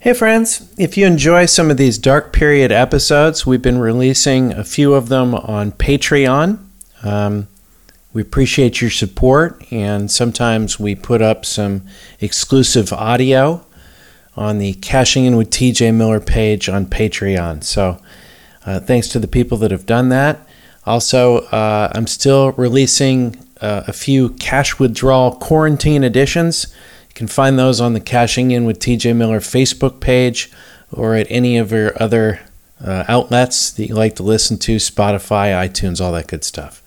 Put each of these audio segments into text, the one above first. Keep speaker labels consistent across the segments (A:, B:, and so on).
A: Hey, friends. If you enjoy some of these dark period episodes, we've been releasing a few of them on Patreon. Um, we appreciate your support, and sometimes we put up some exclusive audio on the Cashing In with TJ Miller page on Patreon. So, uh, thanks to the people that have done that. Also, uh, I'm still releasing uh, a few cash withdrawal quarantine editions. You can find those on the Cashing In with TJ Miller Facebook page or at any of your other uh, outlets that you like to listen to Spotify, iTunes, all that good stuff.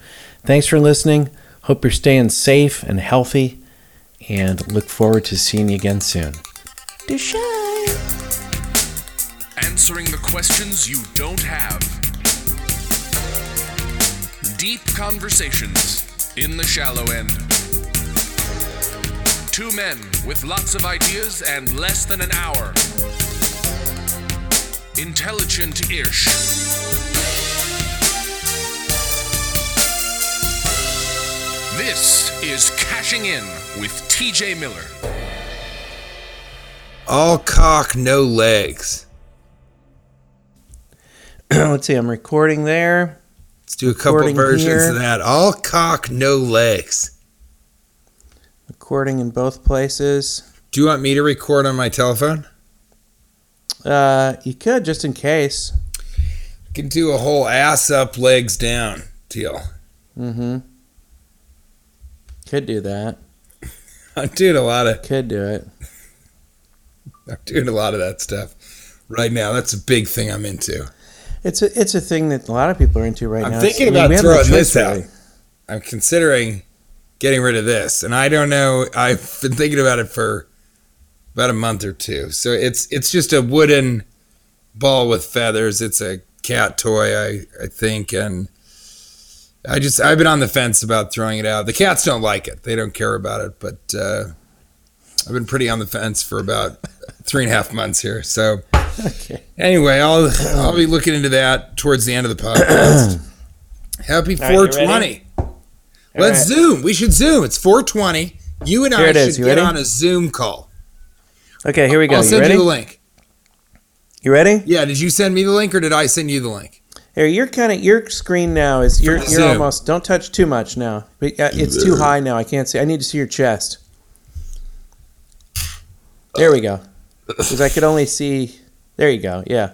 A: Thanks for listening. Hope you're staying safe and healthy, and look forward to seeing you again soon.
B: Answering the questions you don't have. Deep conversations in the shallow end. Two men with lots of ideas and less than an hour. Intelligent ish. This is Cashing In with TJ Miller.
C: All cock, no legs.
A: Let's see, I'm recording there.
C: Let's do a couple
A: Recording
C: versions
A: here.
C: of that. All cock, no legs.
A: Recording in both places.
C: Do you want me to record on my telephone?
A: Uh, you could just in case.
C: I can do a whole ass up, legs down deal.
A: Mm-hmm. Could do that.
C: I'm doing a lot of
A: Could do it.
C: I'm doing a lot of that stuff right now. That's a big thing I'm into.
A: It's a it's a thing that a lot of people are into right now.
C: I'm
A: now.
C: thinking
A: It's- I mean,
C: about
A: have no
C: throwing this
A: choice,
C: out.
A: really.
C: I'm considering getting rid of this, and I don't know. I've been thinking about it for about a month or two. So it's it's just a wooden ball with feathers. It's a cat toy, I I think, and I just I've been on the fence about throwing it out. The cats don't like it; they don't care about it. But uh, I've been pretty on the fence for about three and a half months here. So
A: Okay.
C: anyway, I'll I'll be looking into that towards the end of the podcast. Happy
A: All right, you ready?
C: 420. Let's
A: right.
C: zoom. We should zoom. It's 420. You and
A: Here
C: I
A: is.
C: should
A: You
C: get
A: ready?
C: on a Zoom call.
A: Okay, here we go.
C: I'll
A: You
C: send
A: ready?
C: you the link.
A: You ready?
C: Yeah, did you send me the link or did I send you the link?
A: Here, you're kind of your screen now is you're you're almost don't touch too much now. But, uh, It's too high now. I can't see. I need to see your chest. There we go. Because I could only see. There you go. Yeah,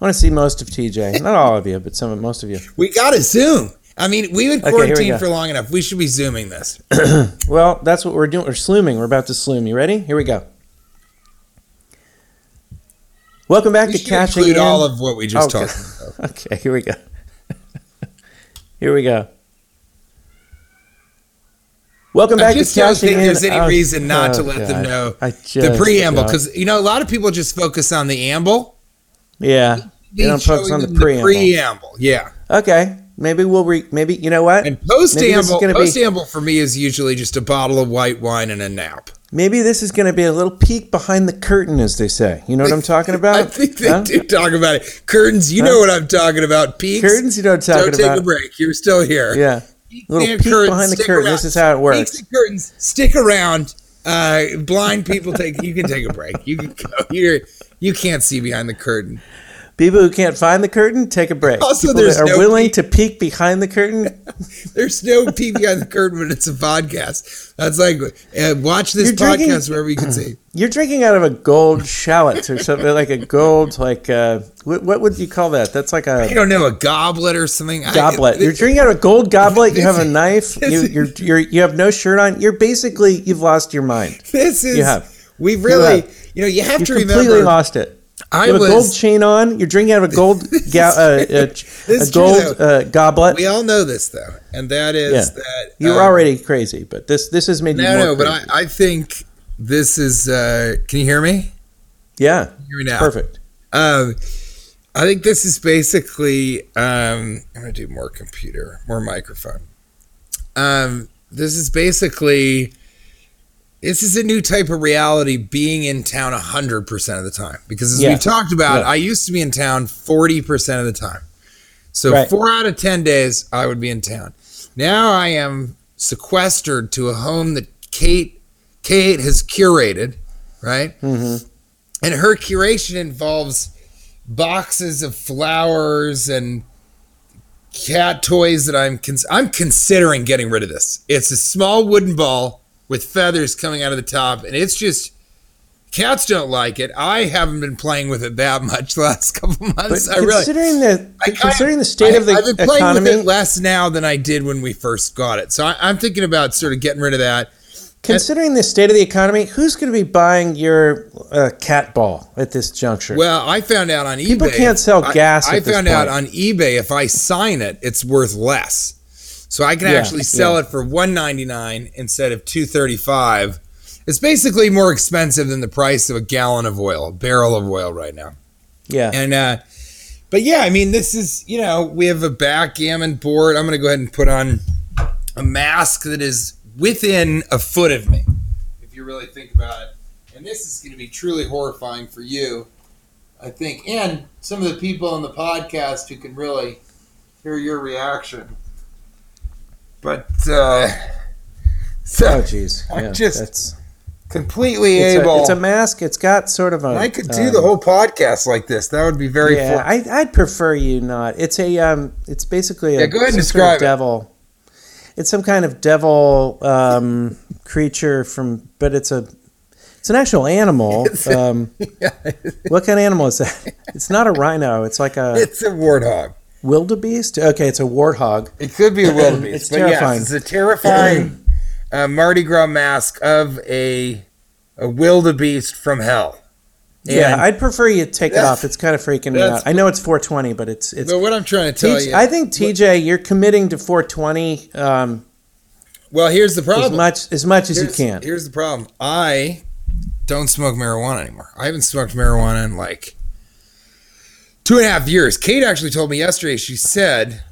A: I want to see most of TJ. Not all of you, but some of most of you.
C: We got to Zoom. I mean, we've been
A: Okay, we
C: quarantined for long enough. We should be Zooming this.
A: Well, that's what we're doing. We're slooming. We're about to sloom. You ready? Here we go. Welcome back
C: We
A: to Cashing
C: include
A: In.
C: all of what we just
A: Okay.
C: talked about.
A: Okay, here we go. here we go. Welcome
C: I
A: back to
C: just don't
A: Cashing
C: think
A: In.
C: there's any
A: Oh,
C: reason not to
A: oh,
C: let them know
A: I
C: the preamble because you know a lot of people just focus on the amble.
A: yeah, they don't focus on the preamble.
C: preamble. Yeah.
A: okay, maybe we'll re- maybe you know what?
C: And post amble, post amble for me is usually just a bottle of white wine and a nap.
A: Maybe this is going to be a little peek behind the curtain, as they say. You know what I'm talking about?
C: I think they
A: Huh?
C: do talk about it. Curtains, you
A: Huh?
C: know what I'm talking about. Peaks.
A: Curtains, you know what I'm talking
C: Don't
A: talking
C: take a break. You're still here.
A: Yeah,
C: Peaks
A: little peek
C: curtains,
A: behind the curtain.
C: around.
A: This is how it works.
C: Peaks and curtains, stick around. Uh, blind people take. You can take a break. You can go. You're. You can't see behind the curtain.
A: People who can't find the curtain, take a break.
C: Also,
A: People
C: there's
A: are
C: no
A: willing
C: peek-
A: to peek behind the curtain.
C: There's no peek behind the curtain when it's a podcast. That's like uh, watch this
A: You're drinking-
C: podcast wherever you can see.
A: You're drinking out of a gold shallot or something like a gold, like uh, what, what would you call that? That's like
C: I
A: a
C: don't know a goblet or something. I-
A: goblet. You're drinking out of a gold goblet. You have a knife. You, you're, you're you have no shirt on. You're basically you've lost your mind.
C: This is.
A: You have.
C: We really.
A: have.
C: You know, you have
A: You
C: to
A: completely
C: remember.
A: lost it.
C: I
A: You have a gold chain on. You're drinking out of a gold ga- uh, uh,
C: This
A: a gold uh, goblet.
C: We all know this though, and that is
A: Yeah.
C: that
A: You're
C: uh,
A: already crazy, but this this has made you
C: No,
A: more
C: no, but. I, I think this is. Uh, can you hear me?
A: yeah,
C: Hear me now.
A: perfect.
C: Um, I think this is basically. Um, I'm gonna do more computer, more microphone. Um, this is basically. This is a new type of reality being in town 100% of the time. Because as
A: Yeah.
C: we've talked about,
A: Yeah.
C: I used to be in town 40% of the time. So
A: Right.
C: four out of 10 days, I would be in town. Now I am sequestered to a home that Kate Kate has curated, right?
A: hmm
C: and her curation involves boxes of flowers and cat toys that I'm cons- I'm considering getting rid of this. It's a small wooden ball with feathers coming out of the top, and it's just cats don't like it. I haven't been playing with it that much the last couple months.
A: But
C: I really
A: considering the
C: I
A: considering
C: of-
A: the state
C: I-
A: of the
C: I've been playing
A: economy,
C: with it less now than I did when we first got it. So I, I'm thinking about sort of getting rid of that.
A: considering the state of the economy, who's going to be buying your uh, cat ball at this juncture?
C: Well, I found out on
A: People
C: eBay.
A: can't sell gas
C: I, found out on eBay if I sign it, it's worth less. So I can
A: Yeah,
C: actually sell
A: yeah.
C: it for one ninety nine instead of two thirty five. It's basically more expensive than the price of a gallon of oil, a barrel of oil right now.
A: yeah,
C: And uh but yeah, I mean this is you know, we have a backgammon board. I'm gonna go ahead and put on a mask that is within a foot of me, if you really think about it. And this is gonna be truly horrifying for you, I think, and some of the people on the podcast who can really hear your reaction. But uh so
A: oh jeez,
C: I'm
A: yeah,
C: just
A: that's
C: completely
A: it's
C: able
A: a, it's a mask. It's got sort of a.
C: I could do
A: um,
C: the whole podcast like this. That would be very
A: Yeah,
C: fun.
A: I, I'd prefer you not. It's a um, it's basically a
C: Yeah, go ahead and
A: some sort of
C: describe it.
A: devil. It's some kind of devil um, creature from, but it's a, it's an actual animal. Um, what kind of animal is that? It's not a rhino. It's like a
C: It's a warthog.
A: Wildebeest. Okay, it's a warthog.
C: It could be a wildebeest.
A: It's
C: but
A: terrifying.
C: Yes, it's a terrifying uh, Mardi Gras mask of a a wildebeest from hell.
A: yeah, I'd prefer you take it off. It's kind of freaking me out. I know it's 420, but it's it's.
C: but what I'm trying to tell
A: TJ
C: you,
A: I think TJ, you're committing to 420 um,
C: well, here's the problem.
A: as much as much as you can.
C: Here's the problem. I don't smoke marijuana anymore. I haven't smoked marijuana in like two and a half years. Kate actually told me yesterday. She said,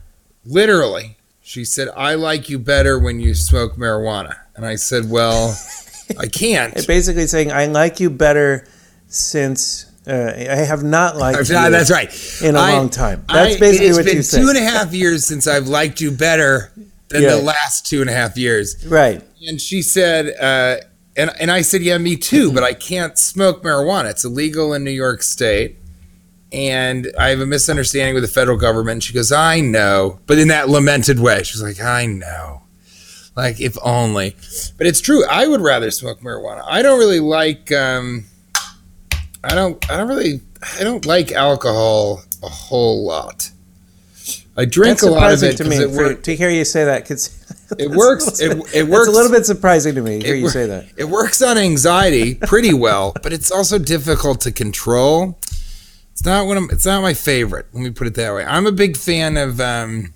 C: literally, she said, "I like you better when you smoke marijuana." And I said, "Well, I can't."
A: It's basically saying I like you better since uh, I have not liked
C: That's
A: you.
C: right, that's right.
A: in a
C: I-
A: long time. That's
C: I-
A: basically
C: it's
A: what
C: been
A: you said.
C: It's been two and a half years since I've liked you better than
A: Yeah.
C: the last two and a half years.
A: Right.
C: And she said, uh, and and I said, yeah, me too, but I can't smoke marijuana. It's illegal in New York State. And I have a misunderstanding with the federal government. And she goes, I know. But in that lamented way. She's like, I know. Like, if only. But it's true. I would rather smoke marijuana. I don't really like, um, I don't, I don't really, I don't like alcohol a whole lot. I drink
A: That's
C: a lot of it
A: to me
C: it,
A: for, to hear you say that. Cause
C: it works. It, it works.
A: It's a little bit surprising to me to hear
C: It
A: you say that.
C: It works on anxiety pretty well, but it's also difficult to control. It's not one of, it's not my favorite. Let me put it that way. I'm a big fan of um,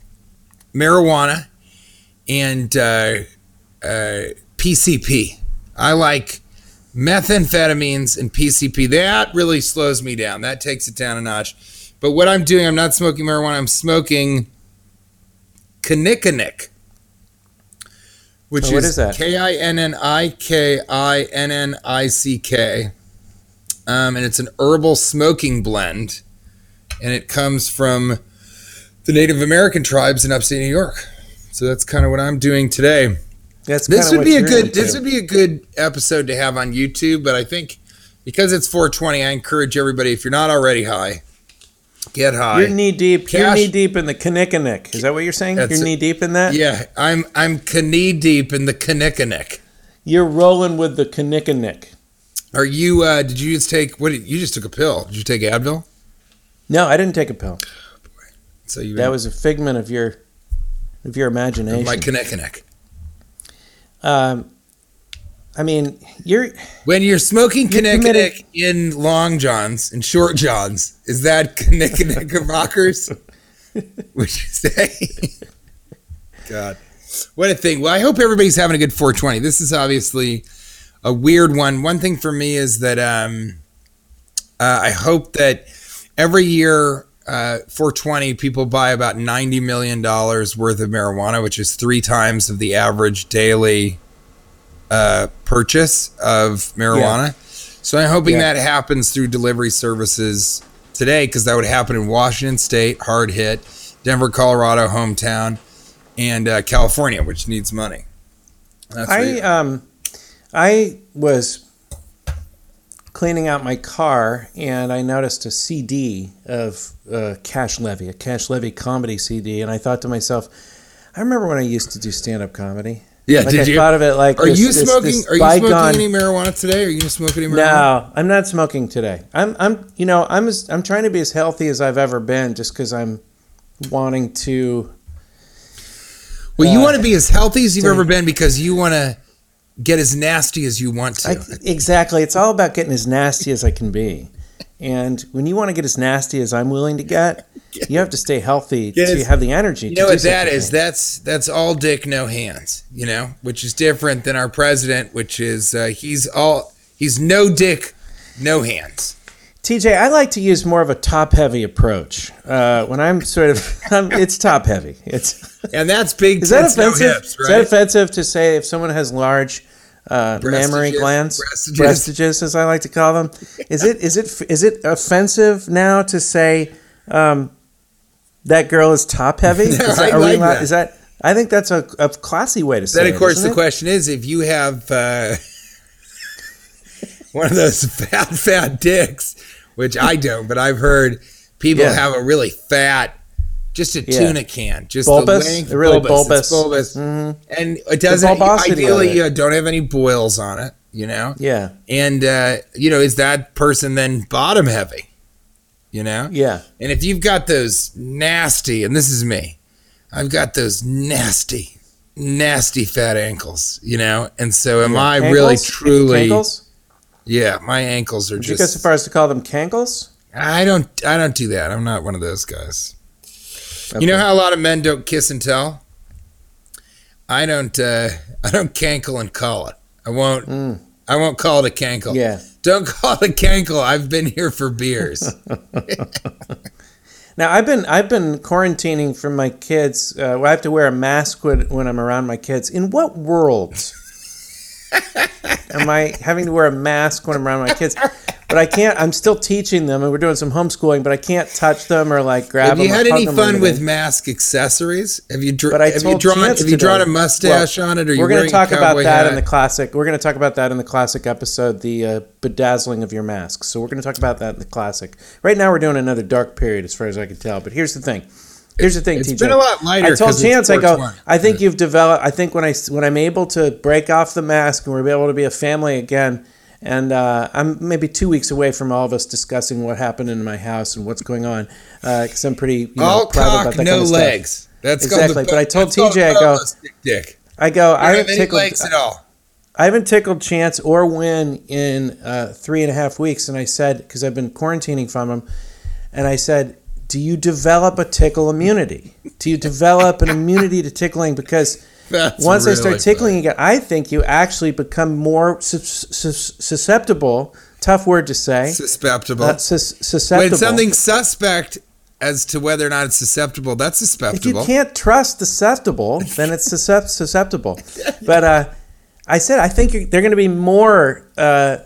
C: marijuana and uh, uh, PCP. I like methamphetamines and PCP. That really slows me down. That takes it down a notch. But what I'm doing, I'm not smoking marijuana. I'm smoking Kinnikinnick, which
A: Oh,
C: is,
A: is that?
C: K I N N I K I N N I C K. Um, and it's an herbal smoking blend, and it comes from the Native American tribes in upstate New York. So that's kind of what I'm doing today.
A: That's
C: This would be a good.
A: into.
C: This would be a good episode to have on YouTube. But I think because it's 420, I encourage everybody if you're not already high, get high.
A: You're knee deep. You're knee deep in the Kinnikinnick. Is that what you're saying? You're
C: it.
A: knee deep in that.
C: yeah, I'm I'm knee deep in the Kinnikinnick.
A: You're rolling with the Kinnikinnick.
C: Are you? uh Did you just take? What? Did, you just took a pill? Did you take Advil?
A: No, I didn't take a pill.
C: So you
A: That was a figment of your of your imagination.
C: my Kinnikinnick.
A: um, I mean, you're
C: When you're smoking
A: You're
C: in long johns and short johns, is that of rockers? Would you say? God, what a thing. Well, I hope everybody's having a good 420. This is obviously a weird one. One thing for me is that um, uh, I hope that every year, uh, 420, people buy about $90 million worth of marijuana, which is three times of the average daily uh, purchase of marijuana. So I'm hoping
A: Yeah.
C: that happens through delivery services today because that would happen in Washington State, hard hit, Denver, Colorado, hometown, and uh, California, which needs money. That's
A: I um I was cleaning out my car and I noticed a CD of uh, Cash Levy, a Cash Levy comedy CD, and I thought to myself, I remember when I used to do stand-up comedy.
C: Yeah,
A: Like
C: did
A: I
C: you?
A: thought of it like
C: Are
A: this-
C: you
A: this-
C: smoking?
A: this
C: are you smoking any marijuana today? Are you smoke any marijuana?
A: No, I'm not smoking today. I'm I'm you know I'm as, I'm trying to be as healthy as I've ever been, just because I'm wanting to.
C: Well, you
A: Uh,
C: want to be as healthy as you've
A: sorry.
C: ever been because you want to get as nasty as you want to.
A: I, exactly, it's all about getting as nasty as I can be, and when you want to get as nasty as I'm willing to get, you have to stay healthy
C: Yes.
A: to have the energy.
C: you
A: to
C: know
A: do
C: what that
A: such thing.
C: That's that's all dick, no hands. You know, which is different than our president, which is uh, he's all he's no dick, no hands.
A: TJ, I like to use more of a top-heavy approach. Uh, when I'm sort of, I'm, it's top-heavy. It's
C: And that's big.
A: is that
C: tits, no
A: offensive?
C: hips,
A: Is that offensive to say if someone has large uh, mammary glands,
C: breastages.
A: breastages, as I like to call them? Is it is it is it offensive now to say um, that girl is top-heavy? Is that,
C: I
A: are we
C: like
A: allowed-
C: that.
A: is that? I think that's a, a classy way to say
C: Then
A: it.
C: of course the
A: it?
C: question is if you have uh, one of those fat fat dicks, which I don't, but I've heard people
A: Yeah.
C: have a really fat, just a
A: Yeah.
C: tuna can, just
A: Bulbous?
C: the length,
A: really
C: bulbous,
A: bulbous.
C: bulbous.
A: Mhm.
C: and it doesn't. Ideally, uh, don't have any boils on it, you know.
A: Yeah,
C: And uh, you know, is that person then bottom heavy? You know,
A: yeah.
C: and if you've got those nasty, and this is me, I've got those nasty, nasty fat ankles, you know, and so am I really truly?
A: Cankles?
C: Yeah, my ankles are
A: Would you go so far as to call them cankles?
C: I don't. I don't do that. I'm not one of those guys.
A: Okay.
C: You know how a lot of men don't kiss and tell. I don't. uh I don't cankle and call it. I won't.
A: Mm.
C: I won't call it a cankle.
A: Yeah.
C: Don't call it a cankle. I've been here for beers.
A: Now I've been I've been quarantining from my kids. Uh, I have to wear a mask when, when I'm around my kids. In what world am I having to wear a mask when I'm around my kids? But I can't. I'm still teaching them, and we're doing some homeschooling. But I can't touch them or like grab them.
C: Have
A: you
C: had any fun with mask accessories? Have you, dr-
A: But I
C: have you drawn?
A: Chance
C: Have you
A: today-
C: drawn a mustache on it? Or
A: We're going to talk about that
C: hat?
A: in the classic. We're going to talk about that in the classic episode, the uh, bedazzling of your mask. So we're going to talk about that in the classic. Right now, we're doing another dark period, as far as I can tell. But here's the thing. Here's the thing,
C: It's
A: TJ.
C: It's been a lot lighter
A: I told Chance, I go.
C: 420.
A: I think you've developed. I think when I when I'm able to break off the mask and we're able to be a family again, and uh, I'm maybe two weeks away from all of us discussing what happened in my house and what's going on, because I'm pretty you know,
C: All cock,
A: about that
C: no
A: kind of stuff.
C: legs. That's
A: Exactly,
C: the,
A: but I told TJ, I go-
C: dick.
A: I go.
C: I
A: I
C: have
A: haven't tickled.
C: legs at all.
A: I haven't tickled Chance or Win in uh, three and a half weeks, and I said because I've been quarantining from him, and I said, "Do you develop a tickle immunity? Do you develop an immunity to tickling?" Because
C: That's
A: once I start tickling again, I think you actually become more sus- sus- susceptible. Tough word to say.
C: susceptible.
A: Uh, sus- susceptible.
C: when something's suspect as to whether or not it's susceptible, that's susceptible.
A: if you can't trust susceptible, then it's susceptible. But uh, I said I think you're, they're going to be more. Uh,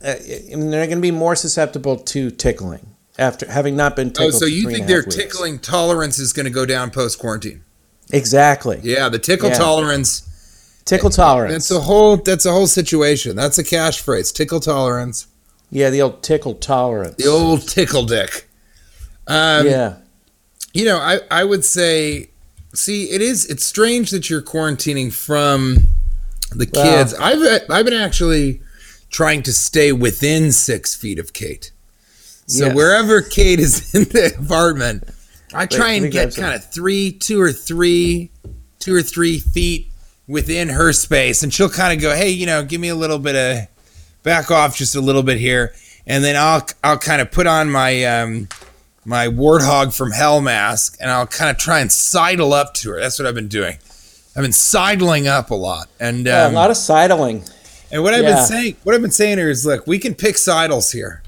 A: uh, they're going to be more susceptible to tickling after having not been
C: Oh, so
A: for
C: you
A: three
C: think their
A: half weeks.
C: tickling tolerance is going to go down post quarantine?
A: Exactly.
C: Yeah, the tickle
A: Yeah.
C: tolerance.
A: Tickle tolerance.
C: That's a whole. That's a whole situation. That's a cash phrase. Tickle tolerance.
A: yeah, the old tickle tolerance.
C: The old tickle dick. Um,
A: yeah.
C: You know, I I would say, see, it is. It's strange that you're quarantining from the
A: Well-
C: kids. I've I've been actually trying to stay within six feet of Kate. So
A: Yes.
C: wherever Kate is in the apartment, I try
A: let
C: and get kind of three, two or three, two or three feet within her space, and she'll kind of go, "Hey, you know, give me a little bit of back off, just a little bit here," and then I'll I'll kind of put on my um, my warthog from hell mask, and I'll kind of try and sidle up to her. That's what I've been doing. I've been sidling up a lot, and
A: Yeah,
C: um,
A: a lot of sidling.
C: and what I've
A: Yeah.
C: been saying, what I've been saying here is, look, we can pick sidles here,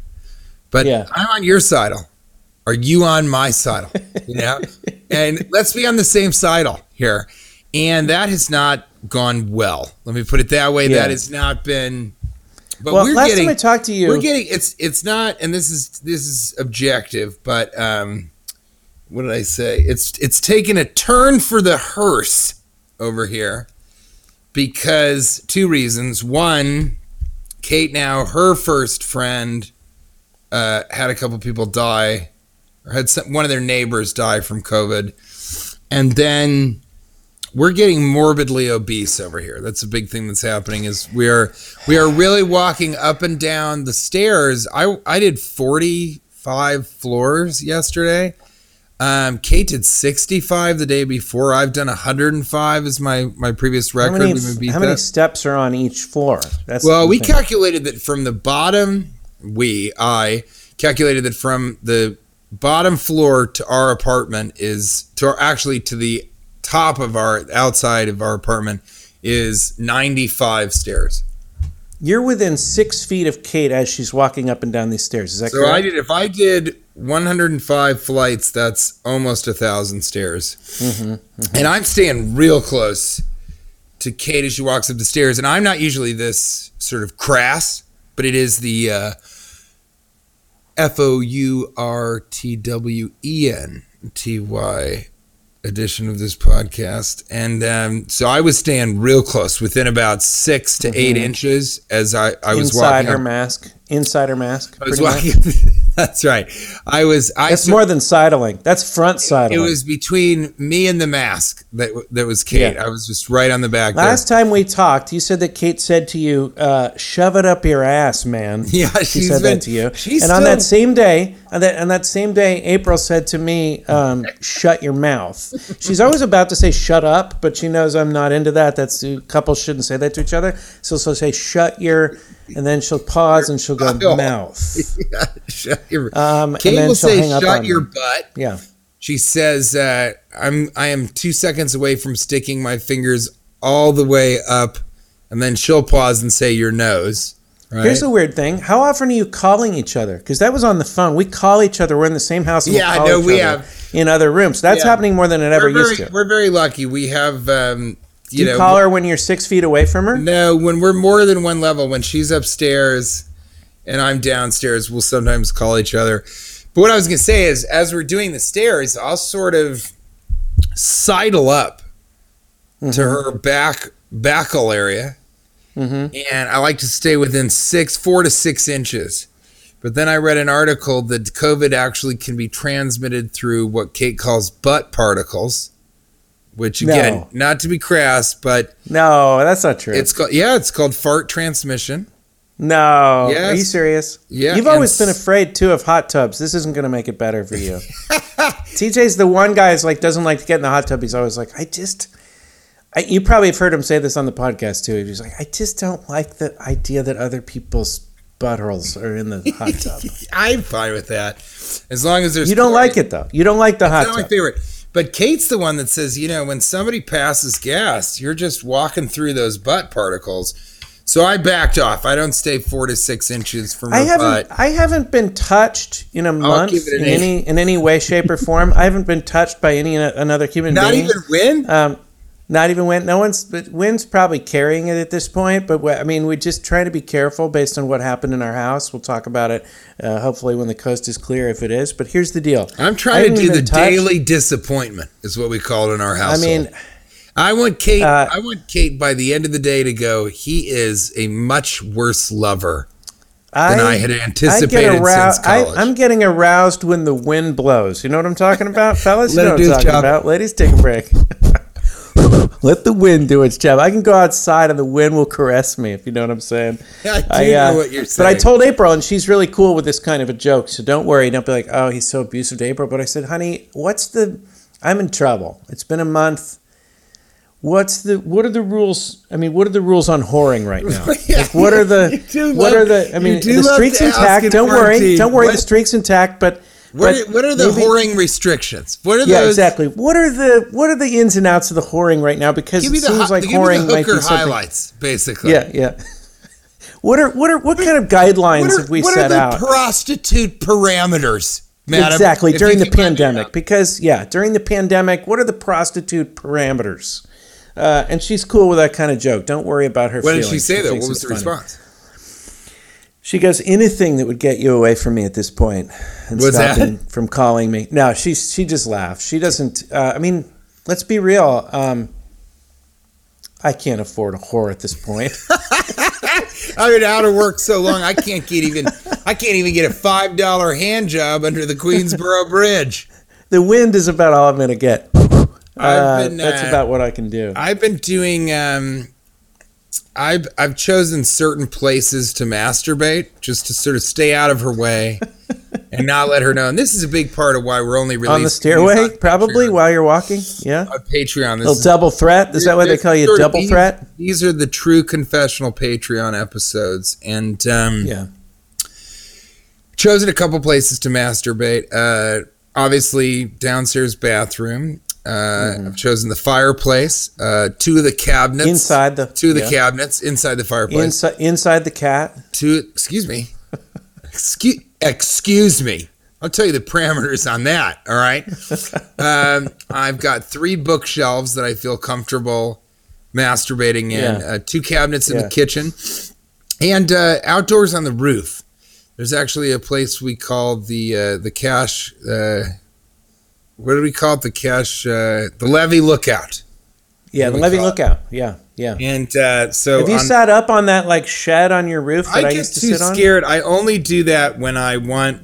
C: but
A: Yeah.
C: I'm on your sidle. Are you on my sidle? You know, and let's be on the same sidle here. And that has not gone well. Let me put it that way.
A: Yeah.
C: That has not been. But
A: well,
C: we're
A: last
C: getting.
A: time I talked to you,
C: We're getting. It's it's not, and this is this is objective, but um, what did I say? It's it's taken a turn for the hearse over here because two reasons. One, Kate now, her first friend uh, had a couple people die, or had some, one of their neighbors die from COVID, and then we're getting morbidly obese over here. That's a big thing that's happening. Is we are we are really walking up and down the stairs. I I did forty five floors yesterday. Um, Kate did 65 the day before. I've done 105 is my, my previous record.
A: How many, how many steps are on each floor? That's
C: Well, we
A: thing.
C: calculated that from the bottom, we, I calculated that from the bottom floor to our apartment is, to our, actually to the top of our, outside of our apartment is 95 stairs.
A: You're within six feet of Kate as she's walking up and down these stairs. Is that
C: So
A: correct?
C: I did, if I did 105 flights, that's almost a thousand stairs. And I'm staying real close to Kate as she walks up the stairs. And I'm not usually this sort of crass, but it is the uh, F O U R T W E N T Y edition of this podcast. And um, so I was staying real close, within about six to eight inches as I, I was
A: inside
C: walking
A: her
C: up.
A: mask. Inside her mask.
C: I was
A: pretty much.
C: walking. That's right. I was. I
A: That's
C: so-
A: more than sidling. That's front sidling.
C: It was between me and the mask that that was Kate.
A: Yeah.
C: I was just right on the back.
A: Last time we talked, you said that Kate said to you, uh, "Shove it up your ass, man."
C: Yeah,
A: she said
C: been-
A: that to you. and on that same day, on that on that same day, April said to me, um, "Shut your mouth." She's always about to say "shut up," but she knows I'm not into that. That's couples shouldn't say that to each other. So she'll say "shut your," and then she'll pause and she'll go
C: Oh.
A: "mouth."
C: Yeah, shut your.
A: Um,
C: Kate
A: and then
C: will
A: she'll
C: say, "Shut your
A: me.
C: butt."
A: Yeah.
C: She says, uh, "I'm I am two seconds away from sticking my fingers all the way up," and then she'll pause and say, "Your nose." Right?
A: Here's the weird thing. How often are you calling each other? Because that was on the phone. We call each other. We're in the same house.
C: Yeah,
A: we call
C: no,
A: each
C: we have-
A: in other rooms. That's
C: Yeah.
A: happening more than it ever
C: very,
A: used to.
C: We're very lucky. We have, um, you
A: you
C: know,
A: call her when you're six feet away from her?
C: No, when we're more than one level, when she's upstairs and I'm downstairs, we'll sometimes call each other. But what I was going to say is, as we're doing the stairs, I'll sort of sidle up to her back backle area,
A: Mhm.
C: and I like to stay within six, four to six inches. But then I read an article that COVID actually can be transmitted through what Kate calls butt particles, which again,
A: No.
C: not to be crass, but
A: No, that's not true.
C: it's called yeah, it's called fart transmission.
A: no. Are you serious?
C: Yeah,
A: You've always been afraid too of hot tubs. This isn't going to make it better for you. TJ's the one guy who's like doesn't like to get in the hot tub. He's always like, I just. I, you probably have heard him say this on the podcast too. He's like, I just don't like the idea that other people's buttholes are in the hot tub.
C: I'm fine with that, as long as there's.
A: you don't like it though. You don't like the hot
C: Not my
A: tub.
C: favorite. But Kate's the one that says, you know, when somebody passes gas, you're just walking through those butt particles. So I backed off. I don't stay four to six inches from
A: I haven't.
C: butt.
A: I haven't been touched in a month in any in any way, shape, or form. I haven't been touched by any another human
C: Not
A: being.
C: even win.
A: Um, not even Win. No one's. But Win's probably carrying it at this point. But I mean, we just try to be careful based on what happened in our house. We'll talk about it. Uh, hopefully, when the coast is clear, if it is. But here's the deal.
C: I'm trying to do the
A: touch-
C: daily disappointment, is what we call it in our
A: house.
C: I
A: mean,
C: I want Kate.
A: Uh,
C: I want Kate by the end of the day to go. He is a much worse lover
A: I,
C: than I, had
A: I
C: anticipated
A: get aroused.
C: since
A: I,
C: college.
A: I'm getting aroused when the wind blows. You know what I'm talking about, fellas? You know what I'm talking
C: job.
A: about. Ladies, take a break. Let the wind do its job. I can go outside and the wind will caress me, if you know what I'm saying.
C: I do uh, know what you're saying.
A: But I told April, and she's really cool with this kind of a joke. So don't worry. Don't be like, oh, he's so abusive to April. But I said, honey, what's the? I'm in trouble. It's been a month. What's the? What are the rules? I mean, what are the rules on whoring right now? Like, what are the? What
C: love-
A: are the? I mean, the
C: love
A: streets
C: to ask
A: intact. Don't worry. Don't worry.
C: What-
A: The streak's intact. But
C: What, are, what are the
A: maybe-
C: whoring restrictions? What are
A: Yeah,
C: those?
A: exactly. What are the what are the ins and outs of the whoring right now? Because it seems like
C: give me
A: whoring
C: the
A: might be something.
C: highlights, basically.
A: Yeah, yeah. What are what are what kind of guidelines
C: are,
A: have we
C: what
A: set
C: are the
A: out?
C: prostitute parameters, madam?
A: exactly during the
C: could let me
A: pandemic because yeah during the pandemic what are the prostitute parameters uh, and she's cool with that kind of joke don't worry about her
C: What did she say though? What was the
A: funny.
C: response?
A: She goes anything that would get you away from me at this point and
C: What's
A: stop him from calling me no she she just laughs she doesn't uh, i mean let's be real um, I can't afford a whore at this point.
C: I've been out of work so long I can't get even I can't even get a five dollar hand job under the Queensboro Bridge.
A: the wind is about all I'm going to get.
C: I've
A: Uh, that's
C: uh,
A: about what I can do.
C: I've been doing um I've I've chosen certain places to masturbate just to sort of stay out of her way and not let her know. And this is a big part of why we're only releasing
A: on the stairway, probably
C: Patreon.
A: while you're walking. Yeah,
C: on Patreon. This
A: little
C: is-
A: double threat. Is that why they call you double
C: these-
A: threat?
C: These are the true confessional Patreon episodes, and um,
A: Yeah.
C: chosen a couple places to masturbate. Uh, obviously, downstairs bathroom. Uh, I've chosen the fireplace. Uh, two of the cabinets
A: Mm-hmm. Inside the
C: Two of the
A: yeah.
C: cabinets inside the fireplace.
A: inside inside the cat.
C: Two. Excuse me. excuse, excuse me. I'll tell you the parameters on that. All right. um, I've got three bookshelves that I feel comfortable masturbating in.
A: Yeah.
C: Uh, two cabinets in
A: Yeah.
C: the kitchen, and uh, outdoors on the roof. There's actually a place we call the uh, the cash. What do we call it? The cash. Uh, the levee lookout.
A: Yeah, the
C: levy it.
A: lookout. Yeah, yeah.
C: And uh, so
A: Have you
C: on-
A: sat up on that like shed on your roof that I,
C: I get
A: used to
C: too
A: sit on?
C: scared. I only do that when I want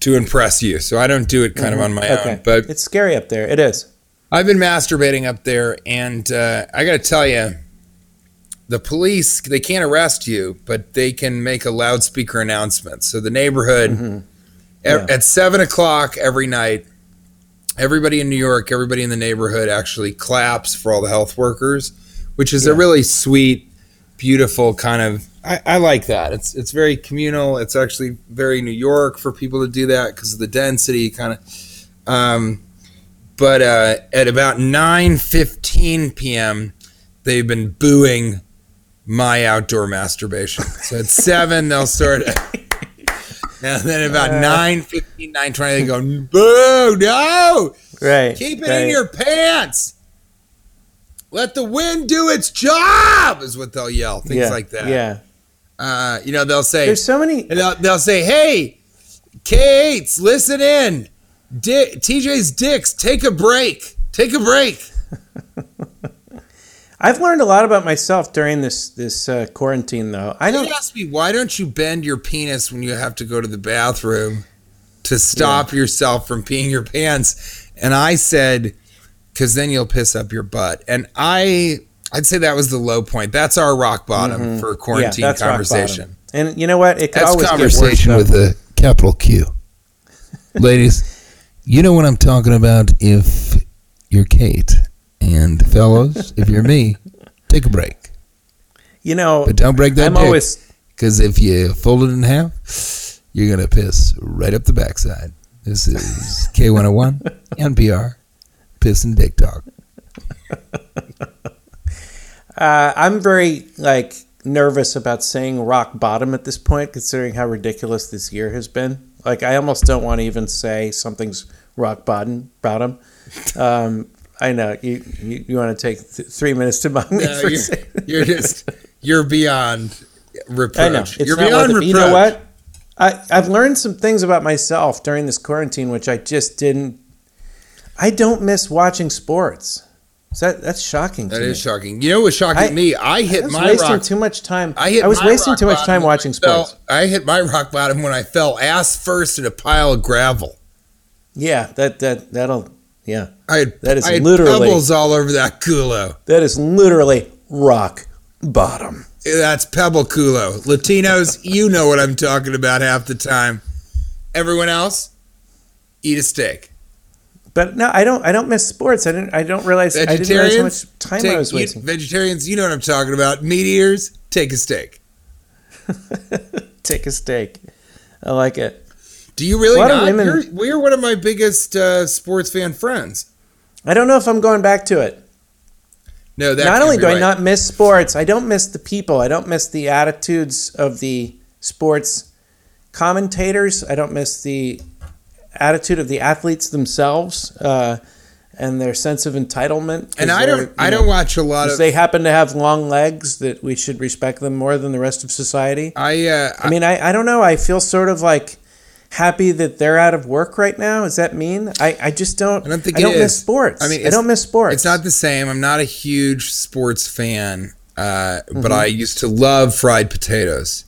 C: to impress you, so I don't do it kind of on my
A: Mm-hmm. Okay,
C: own. But
A: it's scary up there. It is.
C: I've been masturbating up there, and uh, I got to tell you, the police they can't arrest you, but they can make a loudspeaker announcement. So the neighborhood
A: Mm-hmm.
C: at, at seven o'clock every night, everybody in New York, everybody in the neighborhood actually claps for all the health workers, which is a really sweet, beautiful kind of. I, I like that. It's it's very communal. It's actually very New York for people to do that because of the density, kind of. Um, but uh, at about 9:15 p.m., they've been booing my outdoor masturbation. So at seven, they'll start. And then about
A: Uh.
C: 9:15, 9:20, they go, boo, no,
A: Right.
C: keep it
A: right.
C: in your pants. Let the wind do its job, is what they'll yell. Things
A: yeah,
C: like that.
A: Yeah.
C: Uh, you know, they'll say,
A: There's so many.
C: they'll, they'll say, hey, K8s, listen in. Di- TJ's dicks, take a break. Take a break.
A: I've learned a lot about myself during this this uh, quarantine, though. I don't.
C: They asked me, why don't you bend your penis when you have to go to the bathroom to stop yourself from peeing your pants? And I said, because then you'll piss up your butt. And I, I'd say that was the low point. That's our rock bottom for a
A: Mm-hmm. Yeah,
C: quarantine
A: rock
C: conversation.
A: And you know what? It could
C: That's
A: always
C: conversation
A: get worse.
C: with a capital Q. Ladies, you know what I'm talking about if you're Kate. And fellows, if you're me, take a break.
A: You know,
C: But don't break that
A: I'm
C: dick.
A: always.
C: Because if you fold it in half, you're going to piss right up the backside. This is K101, NPR, Piss and Dick Talk.
A: Uh, I'm very like nervous about saying rock bottom at this point, considering how ridiculous this year has been. Like, I almost don't want to even say something's rock bottom. Bottom. Um, I know you. You, you want to take th- three minutes to mock me
C: No, you're, you're just, you're beyond reproach.
A: I
C: you're beyond reproach.
A: You know what? I I've learned some things about myself during this quarantine, which I just didn't. I don't miss watching sports. Is that that's shocking.
C: That is
A: me.
C: shocking. You know what was shocking
A: I-
C: to me? I
A: I
C: hit
A: was
C: my
A: wasting
C: rock.
A: too much time.
C: I, hit
A: I
C: was
A: wasting too much time
C: I
A: watching
C: fell-
A: sports.
C: I hit my rock bottom when I fell ass first in a pile of gravel.
A: Yeah, that that that'll yeah.
C: I had,
A: That is
C: I had
A: literally-
C: pebbles all over that culo.
A: That is literally rock bottom.
C: That's pebble culo. Latinos, you know what I'm talking about half the time. Everyone else, eat a steak.
A: But no, I don't. I don't miss sports. I didn't. I don't realize. I didn't realize how much time
C: take-
A: I was wasting.
C: vegetarians, you know what I'm talking about. Meat eaters, take a steak.
A: Take a steak. I like it.
C: Do you really
A: A lot of
C: not?
A: women-
C: You're, we're one of my biggest uh, sports fan friends.
A: I don't know if I'm going back to it.
C: No, that
A: not only do I not miss sports, I don't miss the people. I don't miss the attitudes of the sports commentators. I don't miss the attitude of the athletes themselves uh, and their sense of entitlement.
C: and I don't, I
A: know,
C: don't watch a lot of.
A: they happen to have long legs that we should respect them more than the rest of society.
C: I, uh,
A: I mean, I, I don't know. I feel sort of like happy that they're out of work right now? Does that mean I, I just don't
C: I don't think
A: I don't
C: is.
A: miss sports.
C: I mean,
A: I don't miss sports.
C: It's not the same. I'm not a huge sports fan, uh,
A: Mm-hmm.
C: but I used to love fried potatoes.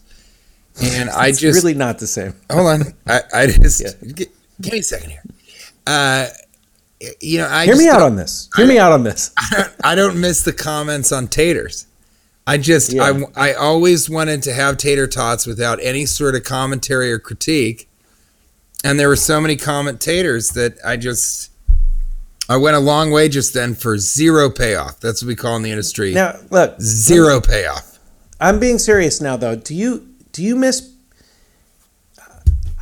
C: And I
A: It's
C: just
A: really not the same.
C: hold on. I, I just
A: Yeah.
C: gi- give me a second here. Uh, you know, I
A: Hear me out on this. Hear me out on this.
C: I don't miss the comments on taters. I just
A: Yeah.
C: I I always wanted to have tater tots without any sort of commentary or critique. And there were so many commentators that I just I went a long way just then for zero payoff. That's what we call in the industry.
A: Now look,
C: zero payoff.
A: I'm being serious now though. Do you do you miss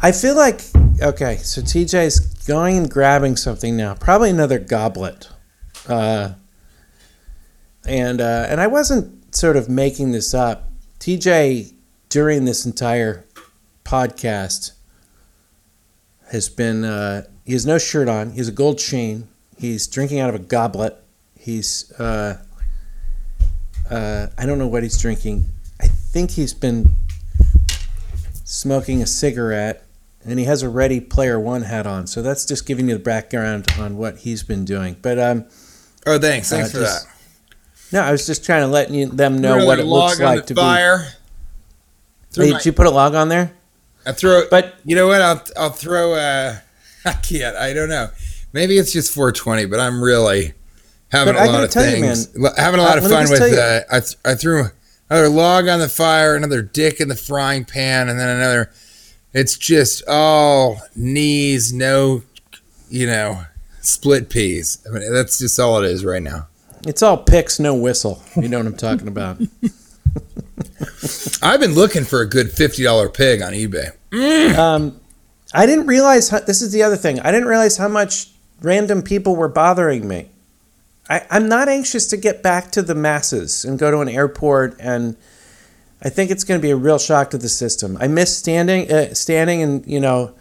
A: I feel like okay, so TJ is going and grabbing something now. Probably another goblet. Uh and uh and I wasn't sort of making this up. TJ during this entire podcast has been uh he has no shirt on. He has a gold chain. He's drinking out of a goblet. He's uh uh, I don't know what he's drinking. I think he's been smoking a cigarette, and he has a Ready Player One hat on. So that's just giving you the background on what he's been doing. But um,
C: Oh, thanks. Thanks
A: Uh,
C: for
A: just
C: that.
A: no, I was just trying to let you, them know
C: Throw
A: what it looks like to
C: fire.
A: be. Hey,
C: my-
A: did you put a log on there?
C: I throw
A: But
C: you know what? I'll I'll throw. Uh, I can't. I don't know. Maybe it's just 420, but I'm really having a lot of
A: tell you,
C: things. Having a lot
A: Uh,
C: of fun with. Uh, I th- I threw another log on the fire, another dick in the frying pan, and then another. It's just all knees, no, you know, split peas. I mean, that's just all it is right now.
A: it's all picks, no whistle. You know what I'm talking about.
C: I've been looking for a good fifty dollar pig on eBay.
A: Um, I didn't realize how, this is the other thing. I didn't realize how much random people were bothering me. I, I'm not anxious to get back to the masses and go to an airport, and I think it's going to be a real shock to the system. I miss standing, uh, standing, and you know,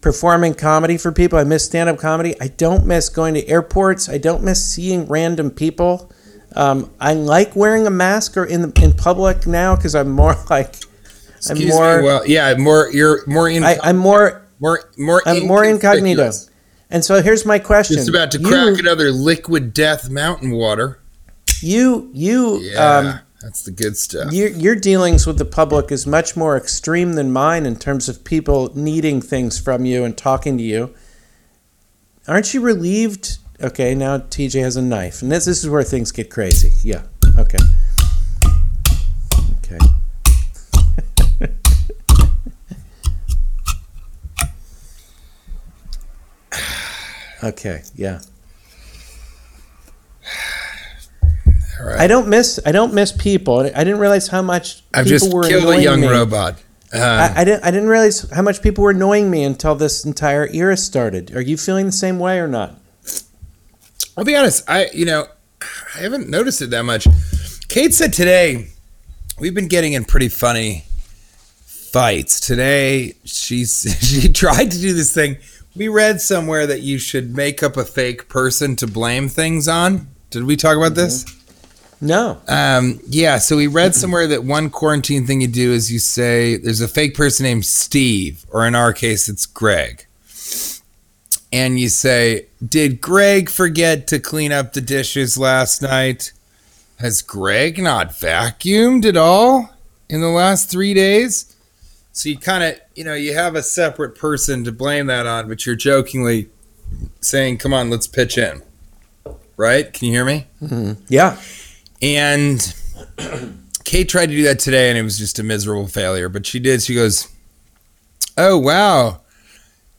A: performing comedy for people. I miss stand-up comedy. I don't miss going to airports. I don't miss seeing random people. Um, I like wearing a mask or in in public now because I'm more like I'm
C: Excuse
A: more.
C: me. Well, yeah, more. You're more in.
A: I, I'm more
C: more more.
A: I'm more incognito. And so here's my question.
C: Just about to
A: you,
C: crack another liquid death mountain water.
A: You, you,
C: Yeah,
A: um,
C: that's the good stuff.
A: your, your dealings with the public is much more extreme than mine in terms of people needing things from you and talking to you. Aren't you relieved? Okay, now TJ has a knife, and this, this is where things get crazy. Yeah. Okay. Okay. okay. Yeah.
C: All right.
A: I don't miss I don't miss people. I didn't realize how much
C: I've
A: people
C: just
A: were
C: killed a young
A: me.
C: robot. Uh,
A: I, I didn't I didn't realize how much people were annoying me until this entire era started. Are you feeling the same way or not?
C: I'll be honest. I you know I haven't noticed it that much. Kate said today we've been getting in pretty funny fights. Today she's she tried to do this thing. We read somewhere that you should make up a fake person to blame things on. Did we talk about this?
A: No.
C: Um, yeah, so we read somewhere that one quarantine thing you do is you say there's a fake person named Steve, or in our case, it's Greg. And you say, Did Greg forget to clean up the dishes last night? Has Greg not vacuumed at all in the last three days? So you kind of, you know, you have a separate person to blame that on, but you're jokingly saying, Come on, let's pitch in. Right? Can you hear me? Mm-hmm.
A: Yeah.
C: And Kate tried to do that today and it was just a miserable failure. But she did. She goes, Oh, wow.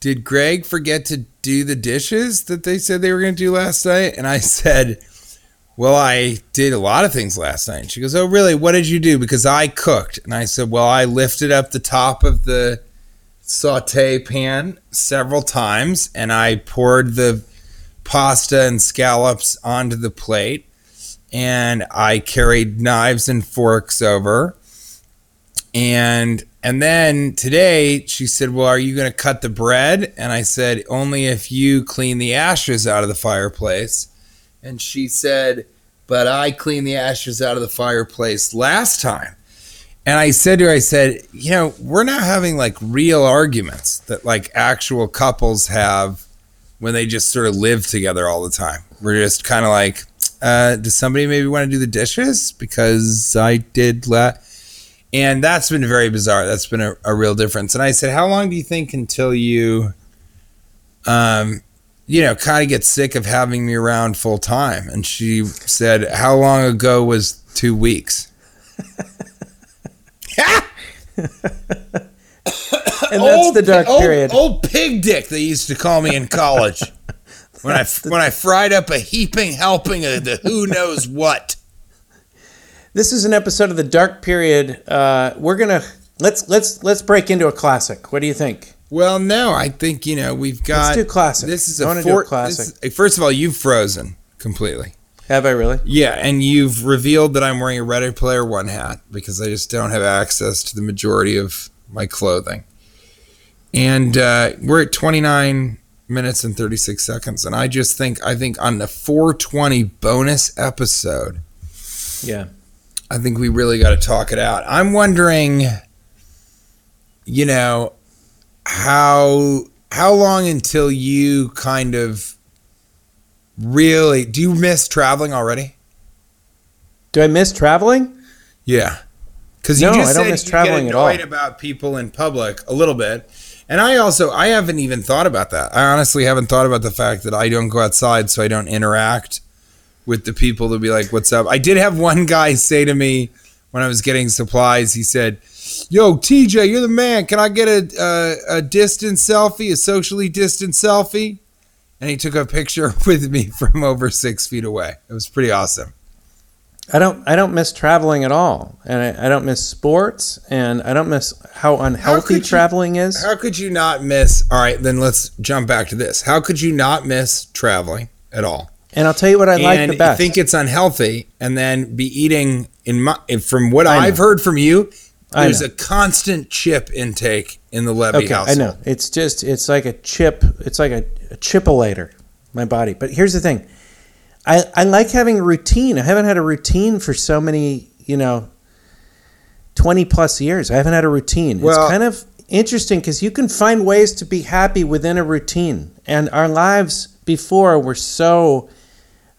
C: Did Greg forget to do the dishes that they said they were going to do last night? And I said, Well, I did a lot of things last night. And she goes, Oh, really? What did you do? Because I cooked. And I said, Well, I lifted up the top of the saute pan several times and I poured the pasta and scallops onto the plate and I carried knives and forks over. And and then today she said, "Well, are you going to cut the bread?" And I said, "Only if you clean the ashes out of the fireplace." And she said, "But I cleaned the ashes out of the fireplace last time." And I said to her, I said, you know, we're not having like real arguments that like actual couples have when they just sort of live together all the time. We're just kind of like, uh, does somebody maybe want to do the dishes because I did that? And that's been very bizarre. That's been a, a real difference. And I said, how long do you think until you, um, you know, kind of get sick of having me around full time? And she said, how long ago was two weeks?
A: And that's the dark
C: old,
A: period.
C: Old pig dick they used to call me in college when I when I fried up a heaping helping of the who knows what.
A: This is an episode of the dark period. Uh, we're gonna let's let's let's break into a classic. What do you think?
C: Well, no, I think you know we've got.
A: Let's do classic.
C: This is
A: I
C: a
A: wanna do a
C: four,
A: classic.
C: is- first of all, you've frozen completely.
A: Have I really?
C: Yeah, and you've revealed that I'm wearing a Ready Player One hat because I just don't have access to the majority of my clothing. And uh, we're at 29 minutes and 36 seconds, and I just think I think on the 420 bonus episode,
A: Yeah.
C: I think we really got to talk it out. I'm wondering, you know, how how long until you kind of really do you miss traveling already?
A: Do I miss traveling?
C: Yeah, because
A: No,
C: you just
A: I don't
C: said
A: miss
C: you
A: traveling at all.
C: about people in public a little bit, and I also I haven't even thought about that. I honestly haven't thought about the fact that I don't go outside, so I don't interact with the people to be like, "What's up?" I did have one guy say to me when I was getting supplies. He said, "Yo, TJ, you're the man. Can I get a a, a distance selfie, a socially distant selfie?" And he took a picture with me from over six feet away. It was pretty awesome.
A: I don't I don't miss traveling at all. And I, I don't miss sports and I don't miss how unhealthy
C: you-
A: traveling is.
C: How could you not miss? All right, then let's jump back to this. How could you not miss traveling at all?
A: And I'll tell you what I like the best.
C: think it's unhealthy, and then be eating in my from what
A: I
C: I've heard from you. There's a constant chip intake in the Levy
A: okay,
C: household.
A: I know. It's just it's like a chip it's like a, a chipolator, my body. But here's the thing. I, I like having a routine. I haven't had a routine for so many, you know, 20 plus years. I haven't had a routine.
C: Well-
A: it's kind of interesting because you can find ways to be happy within a routine. And our lives before were so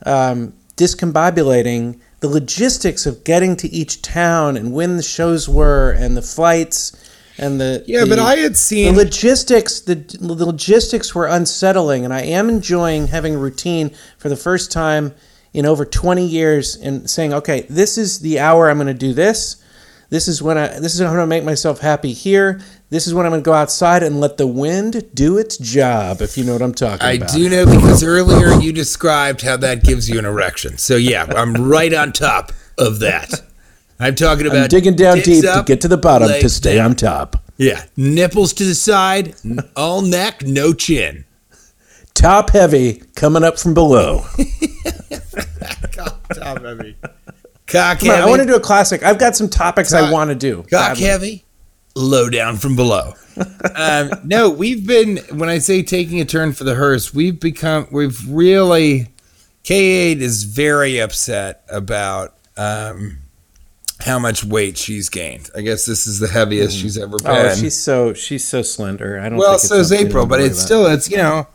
A: um, discombobulating. The logistics of getting to each town and when the shows were and the flights and the
C: Yeah, but I had seen the
A: logistics the, the logistics were unsettling and i am enjoying having a routine for the first time in over 20 years and saying okay this is the hour i'm going to do this this is when i this is how i'm going to make myself happy here this is when i'm going to go outside and let the wind do its job if you know what i'm talking
C: I
A: about I
C: do know because earlier you described how that gives you an erection. So yeah, I'm right on top of that. I'm talking about
A: i'm digging down deep to get to the bottom to stay
C: down.
A: on top
C: Yeah, nipples to the side, all neck, no chin.
A: top heavy coming up from below
C: Top heavy. Cock
A: on,
C: heavy.
A: i want to do a classic i've got some topics i want to do
C: cock
A: badly.
C: heavy, low down from below. um, no, we've been when I say taking a turn for the hearse, we've become we've really Kate is very upset about um, how much weight she's gained. I guess this is the heaviest she's ever been.
A: Oh, she's so she's so slender. I don't.
C: well,
A: think it's
C: so is April, but it's
A: about.
C: still it's you know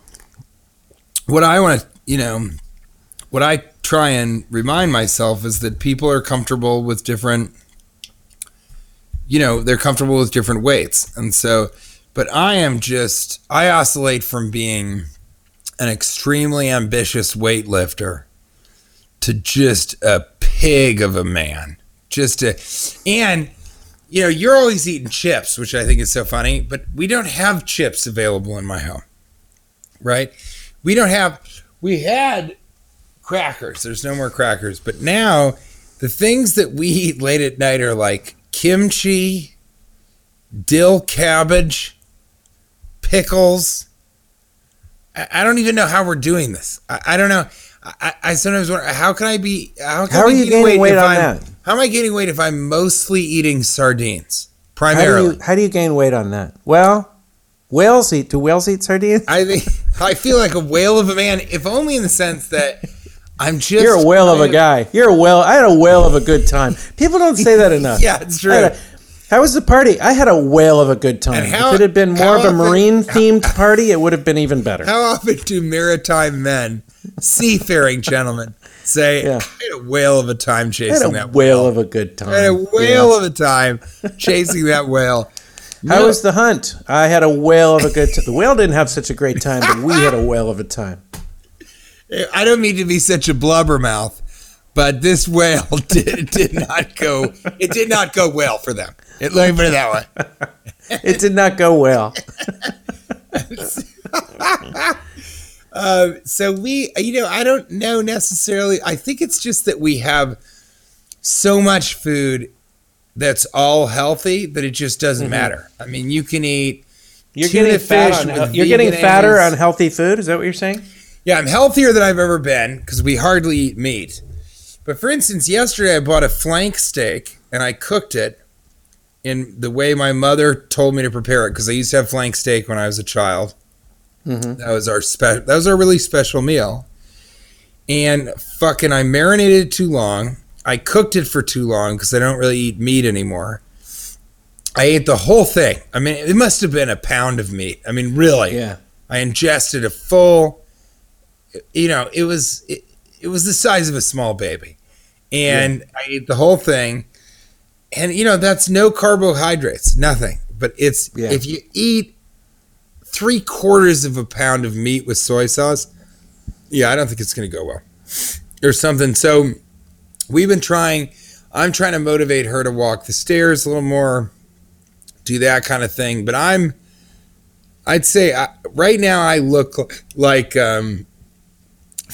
C: what I want to you know what I try and remind myself is that people are comfortable with different you know they're comfortable with different weights. And so but I am just I oscillate from being an extremely ambitious weightlifter to just a pig of a man. Just a and you know you're always eating chips which I think is so funny but we don't have chips available in my home right? We don't have we had crackers. There's no more crackers. But now the things that we eat late at night are like kimchi dill cabbage pickles i, I don't even know how we're doing this i, I don't know I, I sometimes wonder how can I be how, can
A: How
C: I
A: are you
C: gaining
A: weight
C: if
A: on that?
C: How am I gaining weight if I'm mostly eating sardines
A: How do
C: primarily?
A: you how do you gain weight on that? Well, whales eat. Do whales eat sardines?
C: I think I feel like a whale of a man, if only in the sense that I'm just
A: You're a whale of a guy. You're a whale. I had a whale of a good time. People don't say that enough.
C: Yeah, it's true.
A: A- How was the party? I had a whale of a good time.
C: How-
A: if it had been more of a marine themed party, it would have been even better.
C: How often do maritime men, seafaring gentlemen, say,
A: Yeah.
C: I had a whale of a time
A: I
C: chasing
A: had a
C: that
A: whale
C: whale.
A: of a good time.
C: I had a whale of a time chasing that whale.
A: How was the hunt? I had a whale of a good time. The whale didn't have such a great time, but we had a whale of a time.
C: I don't mean to be such a blubbermouth, but this whale did did not go. It did not go well for them. It, let me put it that way.
A: It did not go well.
C: Uh, so we, you know, I don't know necessarily. I think it's just that we have so much food that's all healthy that it just doesn't matter. I mean, you can eat.
A: You're getting fat on, You're getting fatter on healthy food. Is that what you're saying?
C: Yeah, I'm healthier than I've ever been because we hardly eat meat. But for instance, yesterday I bought a flank steak and I cooked it in the way my mother told me to prepare it because I used to have flank steak when I was a child.
A: Mhm.
C: That was our spe- that was our really special meal. And fucking I marinated it too long. I cooked it for too long because I don't really eat meat anymore. I ate the whole thing. I mean, it must have been a pound of meat. I mean, really.
A: Yeah.
C: I ingested a full, you know, it was it, it was the size of a small baby, and I ate the whole thing, and you know that's no carbohydrates, nothing. But it's
A: Yeah.
C: if you eat three quarters of a pound of meat with soy sauce, yeah, I don't think it's going to go well, or something. So we've been trying. I'm trying to motivate her to walk the stairs a little more, do that kind of thing. But I'm I'd say I, right now I look like um,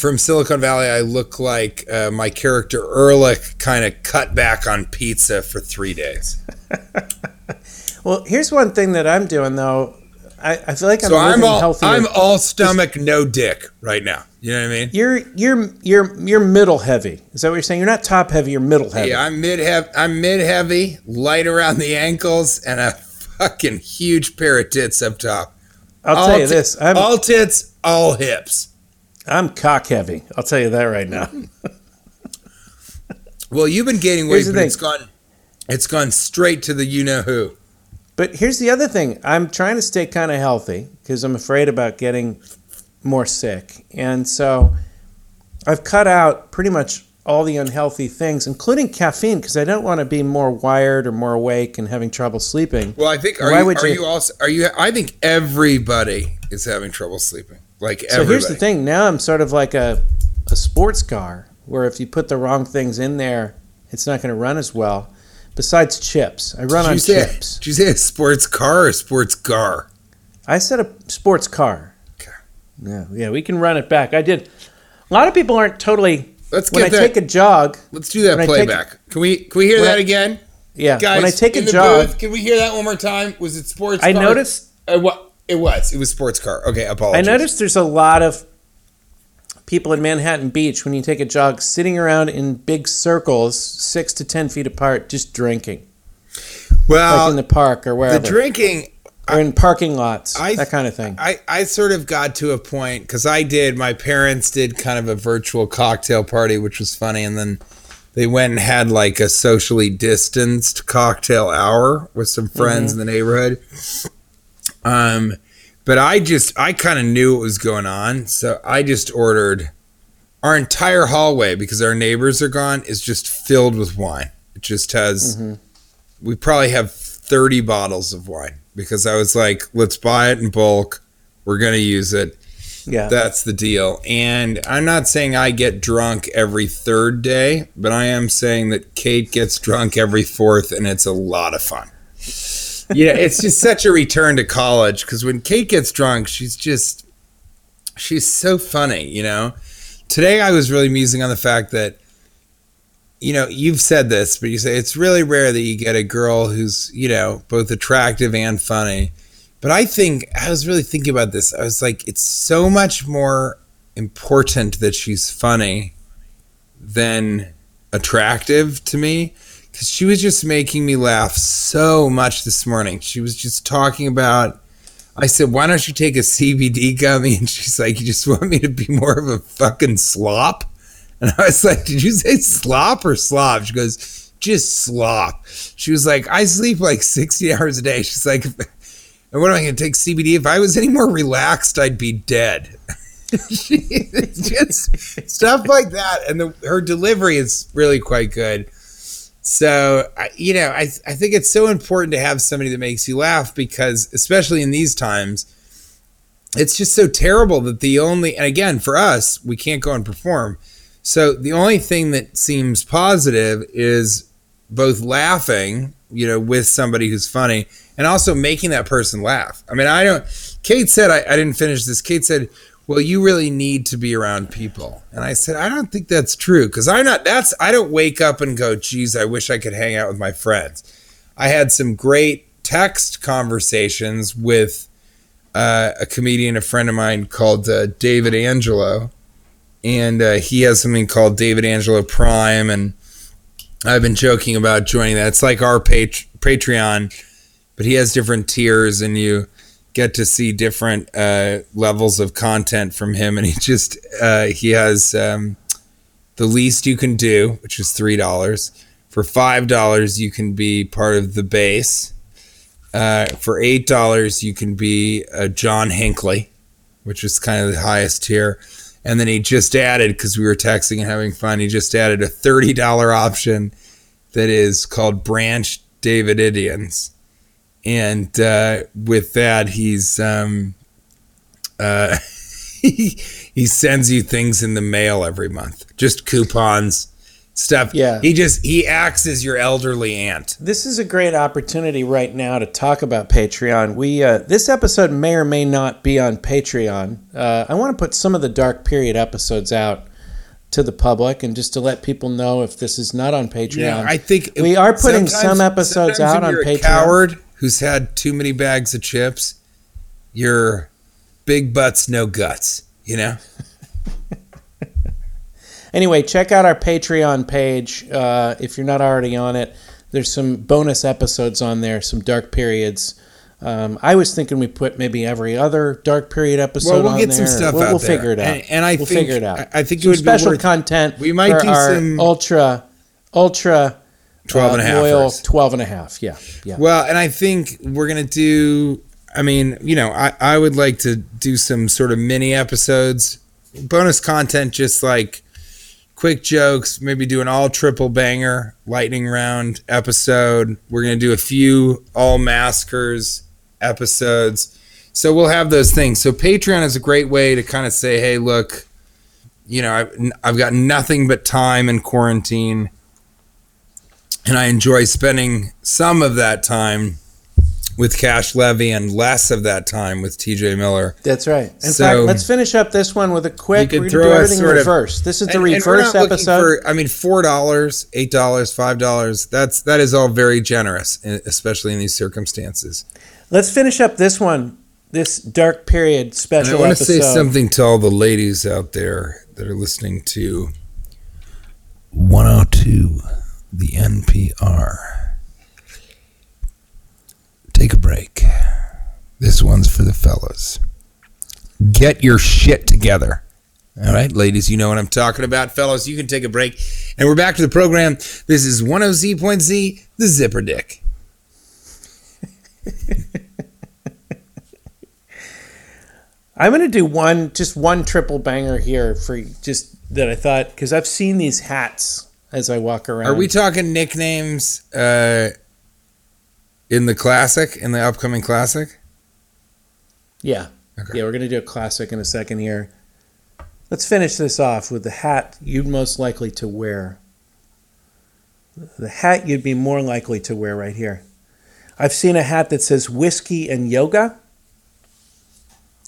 C: from Silicon Valley. I look like uh, my character Erlich kind of cut back on pizza for three days.
A: Well, here's one thing that I'm doing though. I, I feel like I'm
C: So I'm all
A: healthier.
C: I'm all stomach, no dick right now. You know what I mean?
A: you're you're you're you're middle heavy. Is that what you're saying? You're not top heavy. You're middle heavy.
C: Yeah, I'm mid heavy. I'm mid heavy, light around the ankles, and a fucking huge pair of tits up top.
A: I'll
C: All
A: tell you
C: ti-
A: this. I'm
C: all tits, all hips.
A: I'm cock heavy. I'll tell you that right now.
C: Well, you've been gaining weight, but
A: thing.
C: it's gone. It's gone straight to the you know who.
A: But here's the other thing. I'm trying to stay kind of healthy because I'm afraid about getting more sick. And so I've cut out pretty much all the unhealthy things, including caffeine, because I don't want to be more wired or more awake and having trouble sleeping.
C: Well, I think are,
A: Why
C: you,
A: would
C: are
A: you-
C: you also are you? I think everybody is having trouble sleeping. Like
A: So here's the thing. Now I'm sort of like a, a sports car where if you put the wrong things in there, it's not going to run as well. Besides chips, I run
C: Did
A: on
C: say?
A: chips.
C: Did you say a sports car or a sports car?
A: I said a sports car.
C: Okay.
A: Yeah, yeah, we can run it back. I did. A lot of people aren't totally.
C: Let's
A: When I
C: that.
A: take a jog,
C: let's do that
A: I take-
C: playback. can we? Can we hear that
A: I-
C: again,
A: yeah,
C: guys?
A: when I take
C: in
A: a
C: the
A: jog,
C: booth, can we hear that one more time? Was it sports?
A: I
C: car?
A: noticed.
C: Uh, what? It was. It was sports car. Okay,
A: apologize.
C: I
A: noticed there's a lot of people in Manhattan Beach when you take a jog, sitting around in big circles, six to ten feet apart, just drinking,
C: Well,
A: like in the park or wherever.
C: the drinking.
A: or in parking lots,
C: I-
A: that kind of thing.
C: I, I sort of got to a point because I did. My parents did kind of a virtual cocktail party, which was funny, and then they went and had like a socially distanced cocktail hour with some friends mm-hmm. in the neighborhood. Um, but I just I kind of knew what was going on, so I just ordered. Our entire hallway, because our neighbors are gone, is just filled with wine. It just has. We probably have thirty bottles of wine because I was like, let's buy it in bulk. We're gonna use it.
A: yeah,
C: That's the deal. And I'm not saying I get drunk every third day, but I am saying that Kate gets drunk every fourth, and it's a lot of fun. Yeah, it's just such a return to college because when Kate gets drunk, she's just she's so funny, you know. Today I was really musing on the fact that you know, you've said this, but you say it's really rare that you get a girl who's, you know, both attractive and funny. But I think I was really thinking about this. I was like, it's so much more important that she's funny than attractive to me because she was just making me laugh so much this morning. She was just talking about. I said, "Why don't you take a CBD gummy?" And she's like, "You just want me to be more of a fucking slop." And I was like, "Did you say slop or slob?" She goes, just slop. She was like, I sleep like 60 hours a day. She's like, and what am I going to take CBD? If I was any more relaxed, I'd be dead. just stuff like that. And the, her delivery is really quite good. So, you know, I, I think it's so important to have somebody that makes you laugh because, especially in these times, it's just so terrible that the only, and again, for us, we can't go and perform. So the only thing that seems positive is both laughing, you know, with somebody who's funny and also making that person laugh. I mean, I don't, Kate said, I, I didn't finish this. Kate said, well, you really need to be around people. And I said, I don't think that's true because I'm not, that's, I don't wake up and go, geez, I wish I could hang out with my friends. I had some great text conversations with uh, a comedian, a friend of mine called uh, David Angelo. And uh, he has something called David Angelo Prime. And I've been joking about joining that. It's like our pat- Patreon, but he has different tiers and you get to see different uh, levels of content from him. And he just, uh, he has um, the least you can do, which is $3. For $5, you can be part of the base. Uh, for $8, you can be a John Hinckley, which is kind of the highest tier. And then he just added, because we were texting and having fun, he just added a $30 option that is called Branch Davidians. And uh, with that, he's um, uh, he, he sends you things in the mail every month, just coupons, stuff.
A: Yeah.
C: He just he acts as your elderly aunt.
A: This is a great opportunity right now to talk about Patreon. We uh, this episode may or may not be on Patreon. Uh, I want to put some of the dark period episodes out to the public and just to let people know if this is not on Patreon.
C: Yeah, I think
A: we are putting some episodes out on Patreon.
C: Coward who's had too many bags of chips. You're big butts, no guts. You know.
A: Anyway, check out our Patreon page uh, if you're not already on it. There's some bonus episodes on there, some dark periods. Um, I was thinking we put maybe every other dark period episode
C: Well, we'll get some stuff
A: we'll,
C: out
A: we'll
C: there.
A: figure it out.
C: And- and I
A: we'll
C: think-
A: figure it out.
C: I- I think it
A: some
C: would be
A: special
C: worth-
A: content.
C: we might
A: for
C: do
A: our
C: some-
A: ultra, ultra
C: 12 and a
A: uh,
C: half
A: loyal 12 and a half. Yeah, yeah.
C: Well, and I think we're gonna do. I mean, you know, I I would like to do some sort of mini episodes, bonus content, just like quick jokes. Maybe do an all triple banger lightning round episode. We're gonna do a few all maskers episodes. So we'll have those things. So Patreon is a great way to kind of say, hey, look, you know, I've, I've got nothing but time in quarantine and I enjoy spending some of that time with Cash Levy and less of that time with TJ Miller.
A: That's right. In
C: So-
A: fact, let's finish up this one with a quick.
C: You could throw
A: everything in
C: sort of-
A: reverse. This is the
C: And- and
A: reverse
C: looking
A: episode.
C: For, I mean, four dollars, eight dollars, five dollars. That's that is all very generous, especially in these circumstances.
A: Let's finish up this one, this dark period special.
C: And I want to
A: episode.
C: say something to all the ladies out there that are listening to 102, the NPR. Take a break. This one's for the fellas. Get your shit together. All right, ladies, you know what I'm talking about. Fellas, you can take a break. And we're back to the program. This is 10Z.Z, the Zipper Dick.
A: I'm going to do one, just one triple banger here for just that I thought because I've seen these hats as I walk around.
C: Are we talking nicknames uh, in the classic, in the upcoming classic?
A: Yeah,
C: Okay.
A: yeah. We're going to do a classic in a second here. Let's finish this off with the hat you'd most likely to wear. The hat you'd be more likely to wear right here. I've seen a hat that says whiskey and yoga.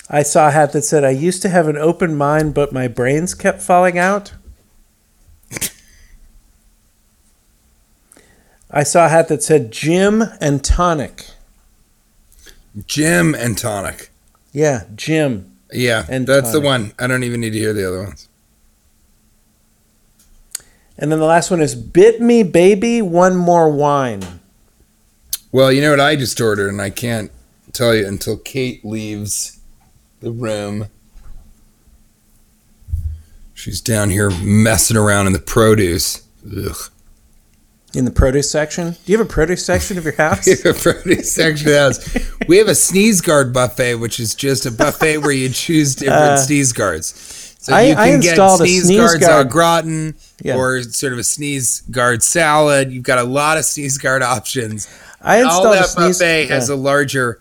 A: I saw a hat that said I used to have an open mind, but my brains kept falling out. I saw a hat that said gym and tonic.
C: Gym and tonic.
A: Yeah, gym.
C: Yeah,
A: And
C: that's the one. I don't even need to hear the other ones.
A: And then the last one is bit me baby one more wine.
C: Well, you know what I just ordered, and I can't tell you until Kate leaves the room. She's down here messing around in the produce. Ugh.
A: In the produce section? Do you have a produce section of your house?
C: We have a produce section of the house. We have a sneeze guard buffet, which is just a buffet where you choose different sneeze guards. So
A: Uh, I-
C: you can get sneeze,
A: sneeze
C: guards au
A: guard-
C: gratin
A: Yeah.
C: or sort of a sneeze guard salad. You've got a lot of sneeze guard options.
A: I
C: All
A: installed a
C: that
A: sneeze,
C: buffet has
A: yeah.
C: a larger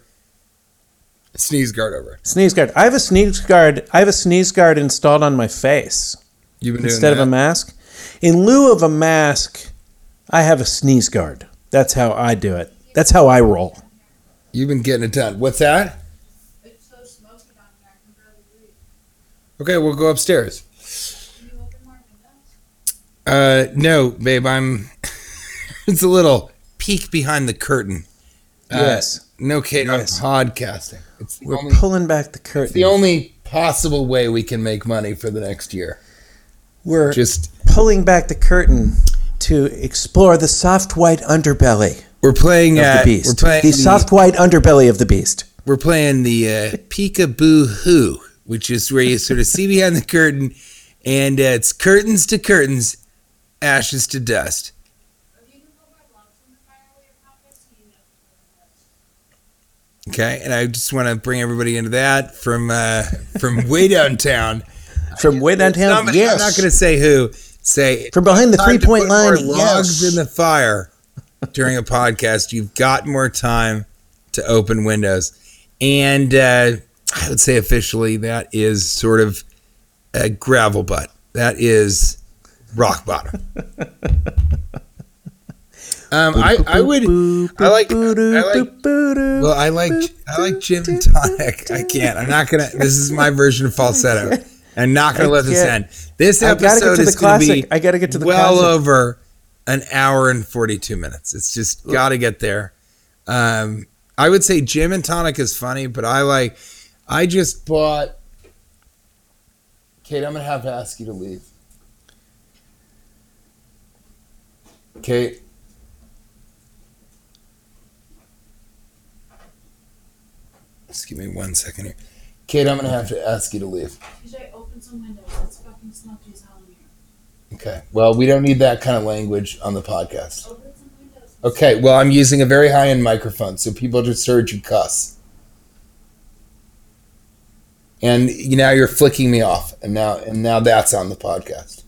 C: sneeze guard over it.
A: sneeze guard. I have a sneeze guard. I have a sneeze guard installed on my face
C: You've been doing
A: instead of a mask. In lieu of a mask, I have a sneeze guard. That's how I do it. That's how I roll.
C: You've been getting it done. What's that?
D: It's so smoky down here, I can barely breathe.
C: Okay, we'll go upstairs.
D: Can you open more windows?
C: Uh, no, babe, I'm. it's a little peek behind the curtain. Uh,
A: yes,
C: No, Kate,
A: Yes.
C: I'm podcasting. It's
A: we're
C: only,
A: pulling back the curtain.
C: the only possible way we can make money for the next year.
A: we're
C: Just
A: pulling back the curtain to explore the soft white underbelly
C: we're playing.
A: of
C: Uh,
A: the beast.
C: We're playing
A: the
C: the,
A: soft white underbelly of the beast.
C: We're playing the uh, peekaboo hoo, which is where you sort of see behind the curtain, and uh, it's curtains to curtains, ashes to dust.
D: If you can put more logs in the fire while you're podcasting, you know.
C: Okay, and I just want to bring everybody into that from uh, from way downtown.
A: From way downtown,
C: Somebody-
A: yes.
C: I'm not going to say who. Say
A: From behind the three-point line,
C: More logs
A: yes.
C: in the fire during a podcast. You've got more time to open windows, and uh, I would say officially that is sort of a gravel butt. That is rock bottom. Um, I, I would I like I like well I like I like gin and tonic. I can't. I'm not gonna. This is my version of falsetto. I'm not gonna let this end. This
A: I gotta
C: episode is gonna be.
A: I gotta get to the
C: well
A: classic.
C: over an hour and 42 minutes. It's just got to get there. Um, I would say Jim and tonic is funny, but I like. I just bought. Kate, I'm gonna have to ask you to leave. Kate. Just give me one second here. Kate, I'm gonna have to ask you to leave.
D: TJ, open some windows. It's fucking smoky as hell in here.
C: Okay. Well, we don't need that kind of language on the podcast.
D: Open some windows.
C: Okay. Well, I'm using a very high end microphone, so people just heard you cuss. And you now you're flicking me off, and now and now that's on the podcast.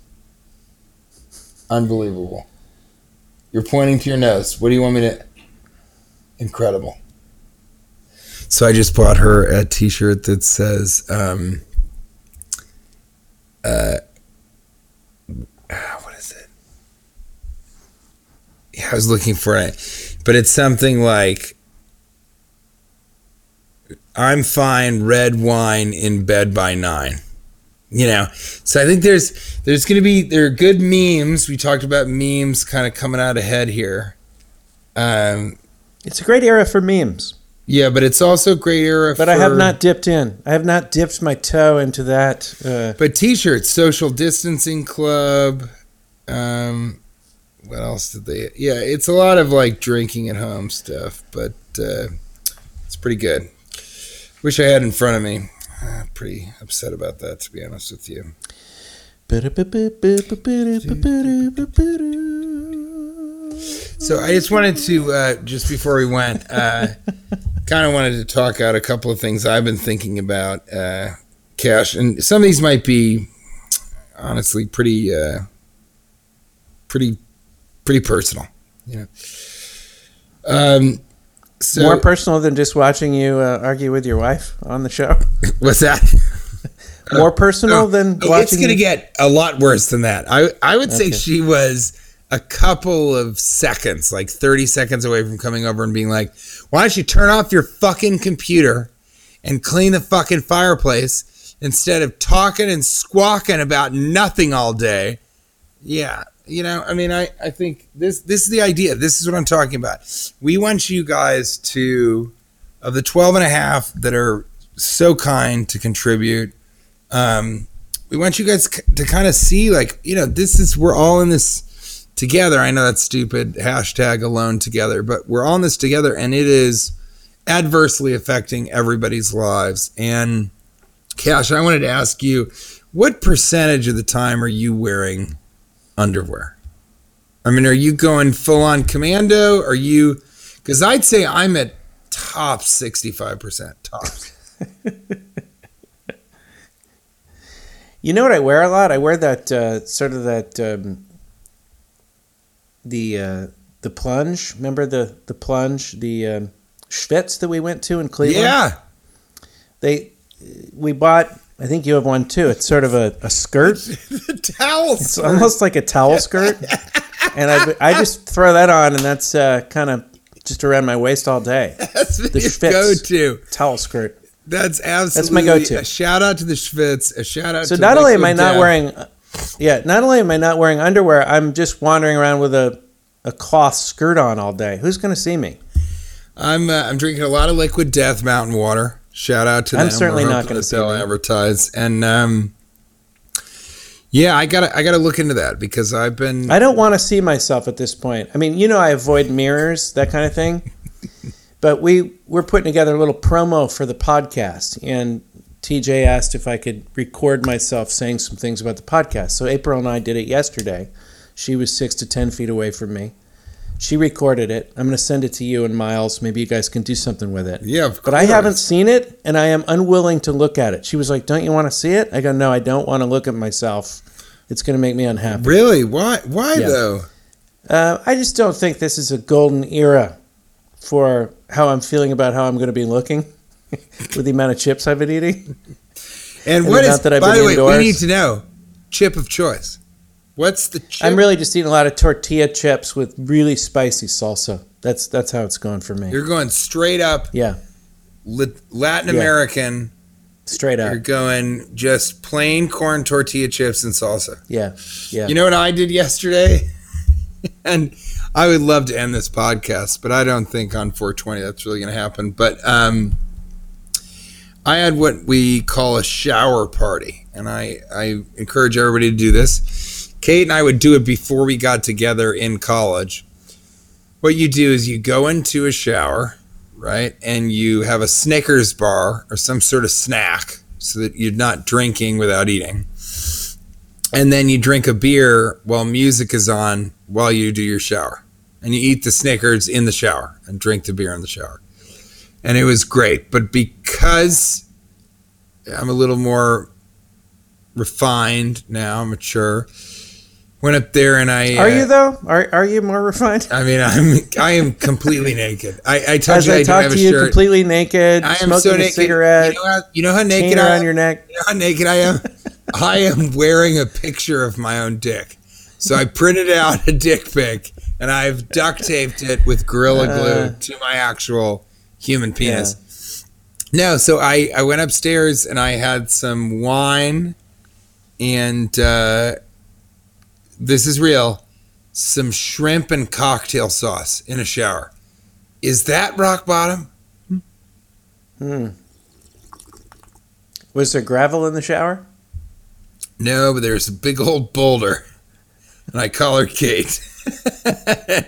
C: Unbelievable. You're pointing to your nose. What do you want me to? Incredible. So I just bought her a T-shirt that says, um, uh, "What is it?" Yeah, I was looking for it, but it's something like, "I'm fine, red wine in bed by nine. You know, so I think there's there's to be there are good memes. We talked about memes kind of coming out ahead here. Um,
A: It's a great era for memes,
C: yeah, but it's also a great era.
A: but I have not dipped in. I have not dipped my toe into that. Uh,
C: But t-shirts, social distancing club. Um, what else did they? Yeah, it's a lot of like drinking at home stuff, but uh, it's pretty good. Wish I had in front of me. Uh, pretty upset about that, to be honest with you. So I just wanted to, uh, just before we went, uh, kind of wanted to talk out a couple of things I've been thinking about, uh, Cash, and some of these might be honestly pretty, uh, pretty, pretty personal. You know. Um. So
A: More personal than just watching you uh, argue with your wife on the show.
C: what's that?
A: More personal than
C: Oh,
A: watching.
C: it's going to get a lot worse than that. I I would say
A: Okay.
C: she was a couple of seconds, like 30 seconds away from coming over and being like, "Why don't you turn off your fucking computer and clean the fucking fireplace instead of talking and squawking about nothing all day?" Yeah, you know, I mean, I I think this this is the idea. This is what I'm talking about. We want you guys to of the 12 and a half that are so kind to contribute um, we want you guys to kind of see like you know this is we're all in this together i know that's stupid hashtag alone together but we're in this together and it is adversely affecting everybody's lives and cash i wanted to ask you what percentage of the time are you wearing underwear I mean, are you going full on commando? Are you? Because I'd say I'm at top sixty five percent tops.
A: You know what I wear a lot? I wear that uh, sort of that um, the uh, the plunge. Remember the the plunge, the um, Schvitz that we went to in Cleveland.
C: Yeah,
A: They we bought. I think you have one too. It's sort of a, a skirt.
C: the towels.
A: It's almost like a towel skirt, and I I just throw that on, and that's uh, kind of just around my waist all day.
C: That's
A: the Schvitz.
C: go-to.
A: Towel skirt.
C: That's absolutely that's my
A: go-to.
C: A shout out to the Schvitz. A shout out.
A: So
C: to
A: not only am I not wearing, yeah, not only am I not wearing underwear, I'm just wandering around with a, a cloth skirt on all day. Who's going to see me?
C: I'm uh, I'm drinking a lot of Liquid Death mountain water. Shout out to
A: I'm
C: them.
A: certainly
C: We're
A: not gonna
C: sell
A: see
C: advertise. And um, yeah, I gotta I gotta look into that because I've been
A: I don't want to see myself at this point. I mean, you know, I avoid mirrors, that kind of thing. but we we're putting together a little promo for the podcast, and TJ asked if I could record myself saying some things about the podcast. So April and I did it yesterday. She was six to ten feet away from me. She recorded it. I'm going to send it to you and Miles. Maybe you guys can do something with it.
C: yeah, of
A: But I haven't seen it, and I am unwilling to look at it. She was like, "Don't you want to see it?" I go, "No, I don't want to look at myself. It's going to make me unhappy."
C: Really? Why? Why
A: Yeah.
C: though?
A: Uh, I just don't think this is a golden era for how I'm feeling about how I'm going to be looking with the amount of chips I've been eating.
C: And
A: And
C: what is?
A: that I've
C: by the way,
A: indoors.
C: we need to know chip of choice. What's the chip?
A: I'm really just eating a lot of tortilla chips with really spicy salsa. That's that's how it's going for me.
C: You're going straight up
A: yeah,
C: Lat- Latin
A: Yeah.
C: American.
A: straight up.
C: You're going just plain corn tortilla chips and salsa.
A: Yeah, yeah.
C: You know what I did yesterday? and I would love to end this podcast, but I don't think on 420 that's really going to happen. But um, I had what we call a shower party, and I, I encourage everybody to do this. Kate and I would do it before we got together in college. What you do is you go into a shower, right, and you have a Snickers bar or some sort of snack so that you're not drinking without eating and then you drink a beer while music is on while you do your shower and you eat the snickers in the shower and drink the beer in the shower and it was great but because i'm a little more refined now mature went up there and i
A: Are
C: uh,
A: you though? Are are you more refined?
C: i mean i'm i am completely naked i i told
A: As
C: you i,
A: I
C: don't
A: talk
C: have
A: to
C: a
A: you
C: shirt
A: completely naked,
C: i am
A: smoking
C: so
A: a
C: naked
A: cigarette,
C: you know how, you know how naked i
A: around
C: am
A: your neck.
C: You know how naked I am? I am wearing a picture of my own dick. So I printed out a dick pic and I've duct taped it with Gorilla Glue
A: Uh.
C: to my actual human penis. No, so I, I went upstairs and I had some wine and uh, this is real some shrimp and cocktail sauce in a shower. Is that rock bottom?
A: Hmm. Was there gravel in the shower?
C: No, but there's a big old boulder, and I call her Kate.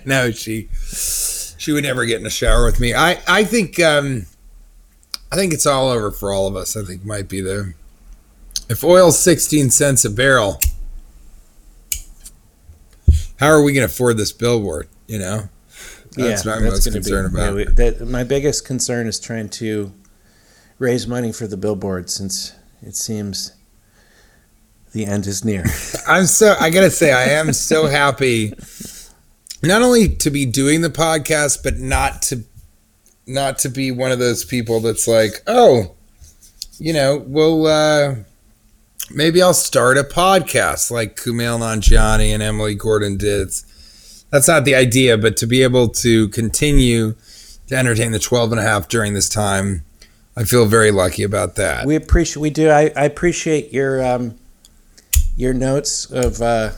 C: now she she would never get in a shower with me. I I think um, I think it's all over for all of us. I think might be the if oil's sixteen cents a barrel, how are we going to afford this billboard? You know, that's what I'm most
A: gonna
C: concerned
A: yeah,
C: about.
A: we- that, my biggest concern is trying to raise money for the billboard since it seems the end is near.
C: I'm so I gotta say I am so happy not only to be doing the podcast, but not to not to be one of those people that's like, oh, you know, well uh maybe I'll start a podcast like Kumail Nanjiani and Emily Gordon did. That's not the idea, but to be able to continue to entertain the 12 and a half during this time, I feel very lucky about that.
A: we appreciate we do. I, I appreciate your um, your notes of uh,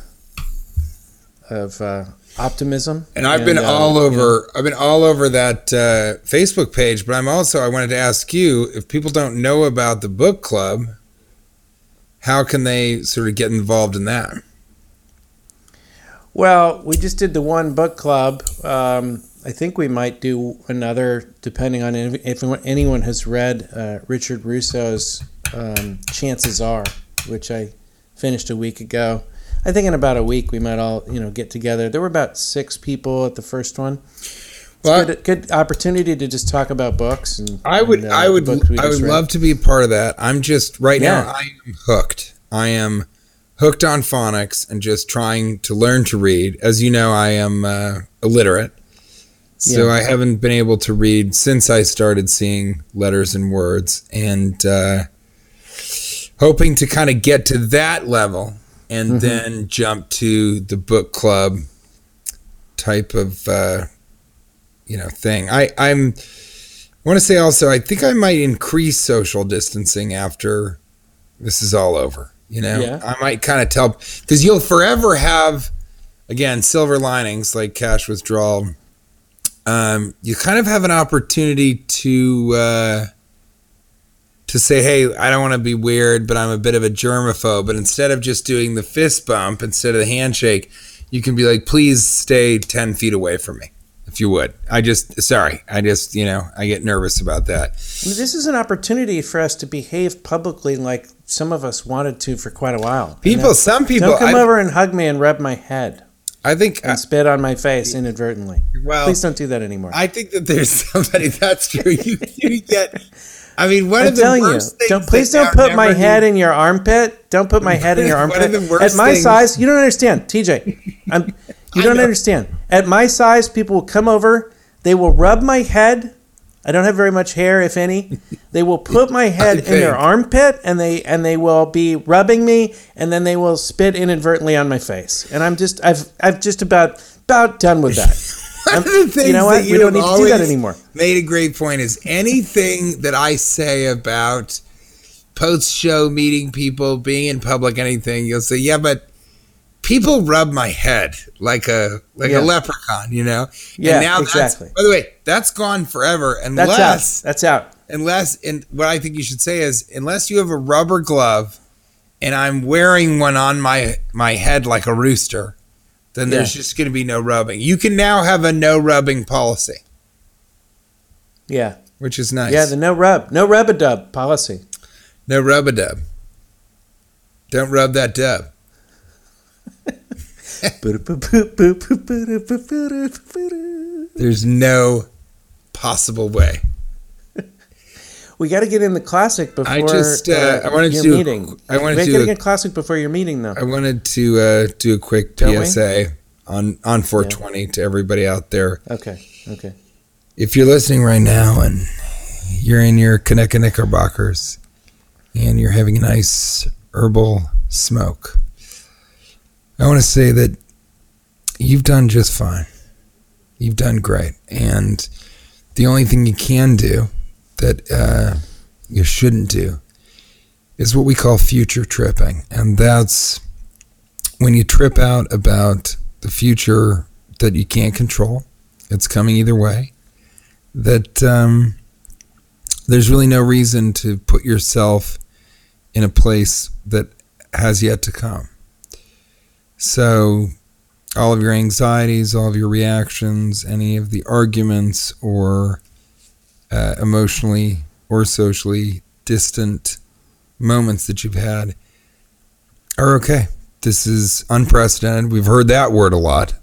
A: of uh, optimism.
C: And I've been
A: uh,
C: all
A: you know,
C: over. I've been all over that uh, Facebook page. But I'm also. I wanted to ask you if people don't know about the book club, how can they sort of get involved in that?
A: Well, we just did the one book club. Um, I think we might do another, depending on if, if anyone has read uh, Richard Russo's um, Chances Are, which I finished a week ago. I think in about a week we might all you know get together. There were about six people at the first one.
C: Well,
A: good, good opportunity to just talk about books. And
C: I would,
A: and, uh,
C: I would,
A: the books we
C: I would
A: read.
C: love to be a part of that. I'm just right
A: Yeah.
C: now. I am hooked. I am hooked on phonics and just trying to learn to read. As you know, I am uh, illiterate, so
A: Yeah.
C: I haven't been able to read since I started seeing letters and words, and uh, hoping to kind of get to that level and
A: Mm-hmm.
C: then jump to the book club type of uh, you know thing. I I'm I want to say also I think I might increase social distancing after this is all over. You know,
A: Yeah.
C: I might kind of tell because you'll forever have again silver linings like cash withdrawal. Um, you kind of have an opportunity to uh, to say, "Hey, I don't want to be weird, but I'm a bit of a germaphobe." But instead of just doing the fist bump instead of the handshake, you can be like, "Please stay ten feet away from me." If you would, I just sorry, I just you know I get nervous about that.
A: This is an opportunity for us to behave publicly like some of us wanted to for quite a while.
C: People, some people,
A: don't come
C: I,
A: over and hug me and rub my head
C: I think, uh,
A: and spit on my face inadvertently.
C: well,
A: Please don't do that anymore.
C: I think that there's somebody that's true. You, you get. I mean, one
A: I'm
C: of the
A: telling you,
C: things.
A: don't, please don't put my head in your armpit. Don't put my head in your armpit.
C: worst
A: At my
C: things-
A: size, you don't understand, TJ. I'm, you don't understand. At my size, people will come over. They will rub my head. I don't have very much hair, if any. They will put my head in their armpit, and they and they will be rubbing me, and then they will spit inadvertently on my face. And I'm just, I've, I've just about about done with that.
C: One of the things
A: you know what?
C: that
A: We don't need to do that anymore.
C: Made a great point is anything that I say about post show meeting people, being in public, anything, you'll say, yeah, but people rub my head like a like
A: Yeah.
C: a leprechaun, you know?
A: Yeah,
C: and now
A: exactly.
C: That's, by the way, that's gone forever
A: That's out. That's out.
C: unless and what I think you should say is unless you have a rubber glove and I'm wearing one on my my head like a rooster, then there's
A: Yeah.
C: just going to be no rubbing. You can now have a no rubbing policy,
A: Yeah.
C: which is nice.
A: Yeah. The no rub, no rub a dub policy.
C: no rub a dub. Don't rub that dub. There's no possible way.
A: We got to get in the classic before
C: I just, uh, I wanted
A: your
C: to do
A: meeting.
C: I wanted
A: we
C: to do a-
A: classic before your meeting, though.
C: I wanted to uh, do a quick
A: Don't we?
C: PSA on on 420 to everybody out there.
A: Okay, okay.
C: if you're listening right now and you're in your Kaneka Knickerbockers and you're having a nice herbal smoke, I want to say that you've done just fine. You've done great. And the only thing you can do that uh, you shouldn't do is what we call future tripping. And that's when you trip out about the future that you can't control. It's coming either way that um, there's really no reason to put yourself in a place that has yet to come. So, all of your anxieties, all of your reactions, any of the arguments or uh, emotionally or socially distant moments that you've had are okay. This is unprecedented. We've heard that word a lot.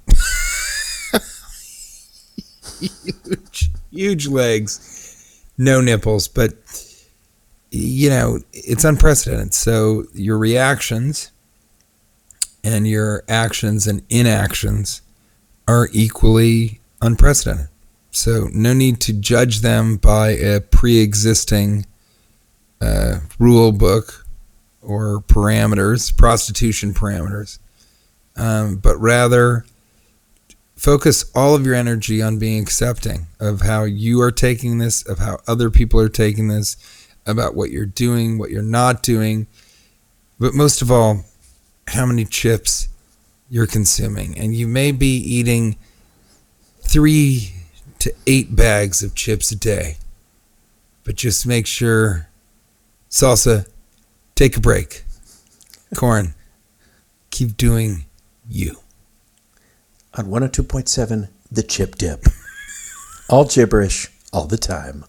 C: huge, huge legs, no nipples, but you know, it's unprecedented. So your reactions and your actions and inactions are equally unprecedented. So no need to judge them by a pre-existing uh, rule book or parameters, prostitution parameters, um, but rather focus all of your energy on being accepting of how you are taking this, of how other people are taking this, about what you're doing, what you're not doing, but most of all, how many chips you're consuming. And you may be eating three to eight bags of chips a day, but just make sure salsa, take a break. Corn, keep doing you.
A: On 102.7, The Chip Dip. All gibberish, all the time.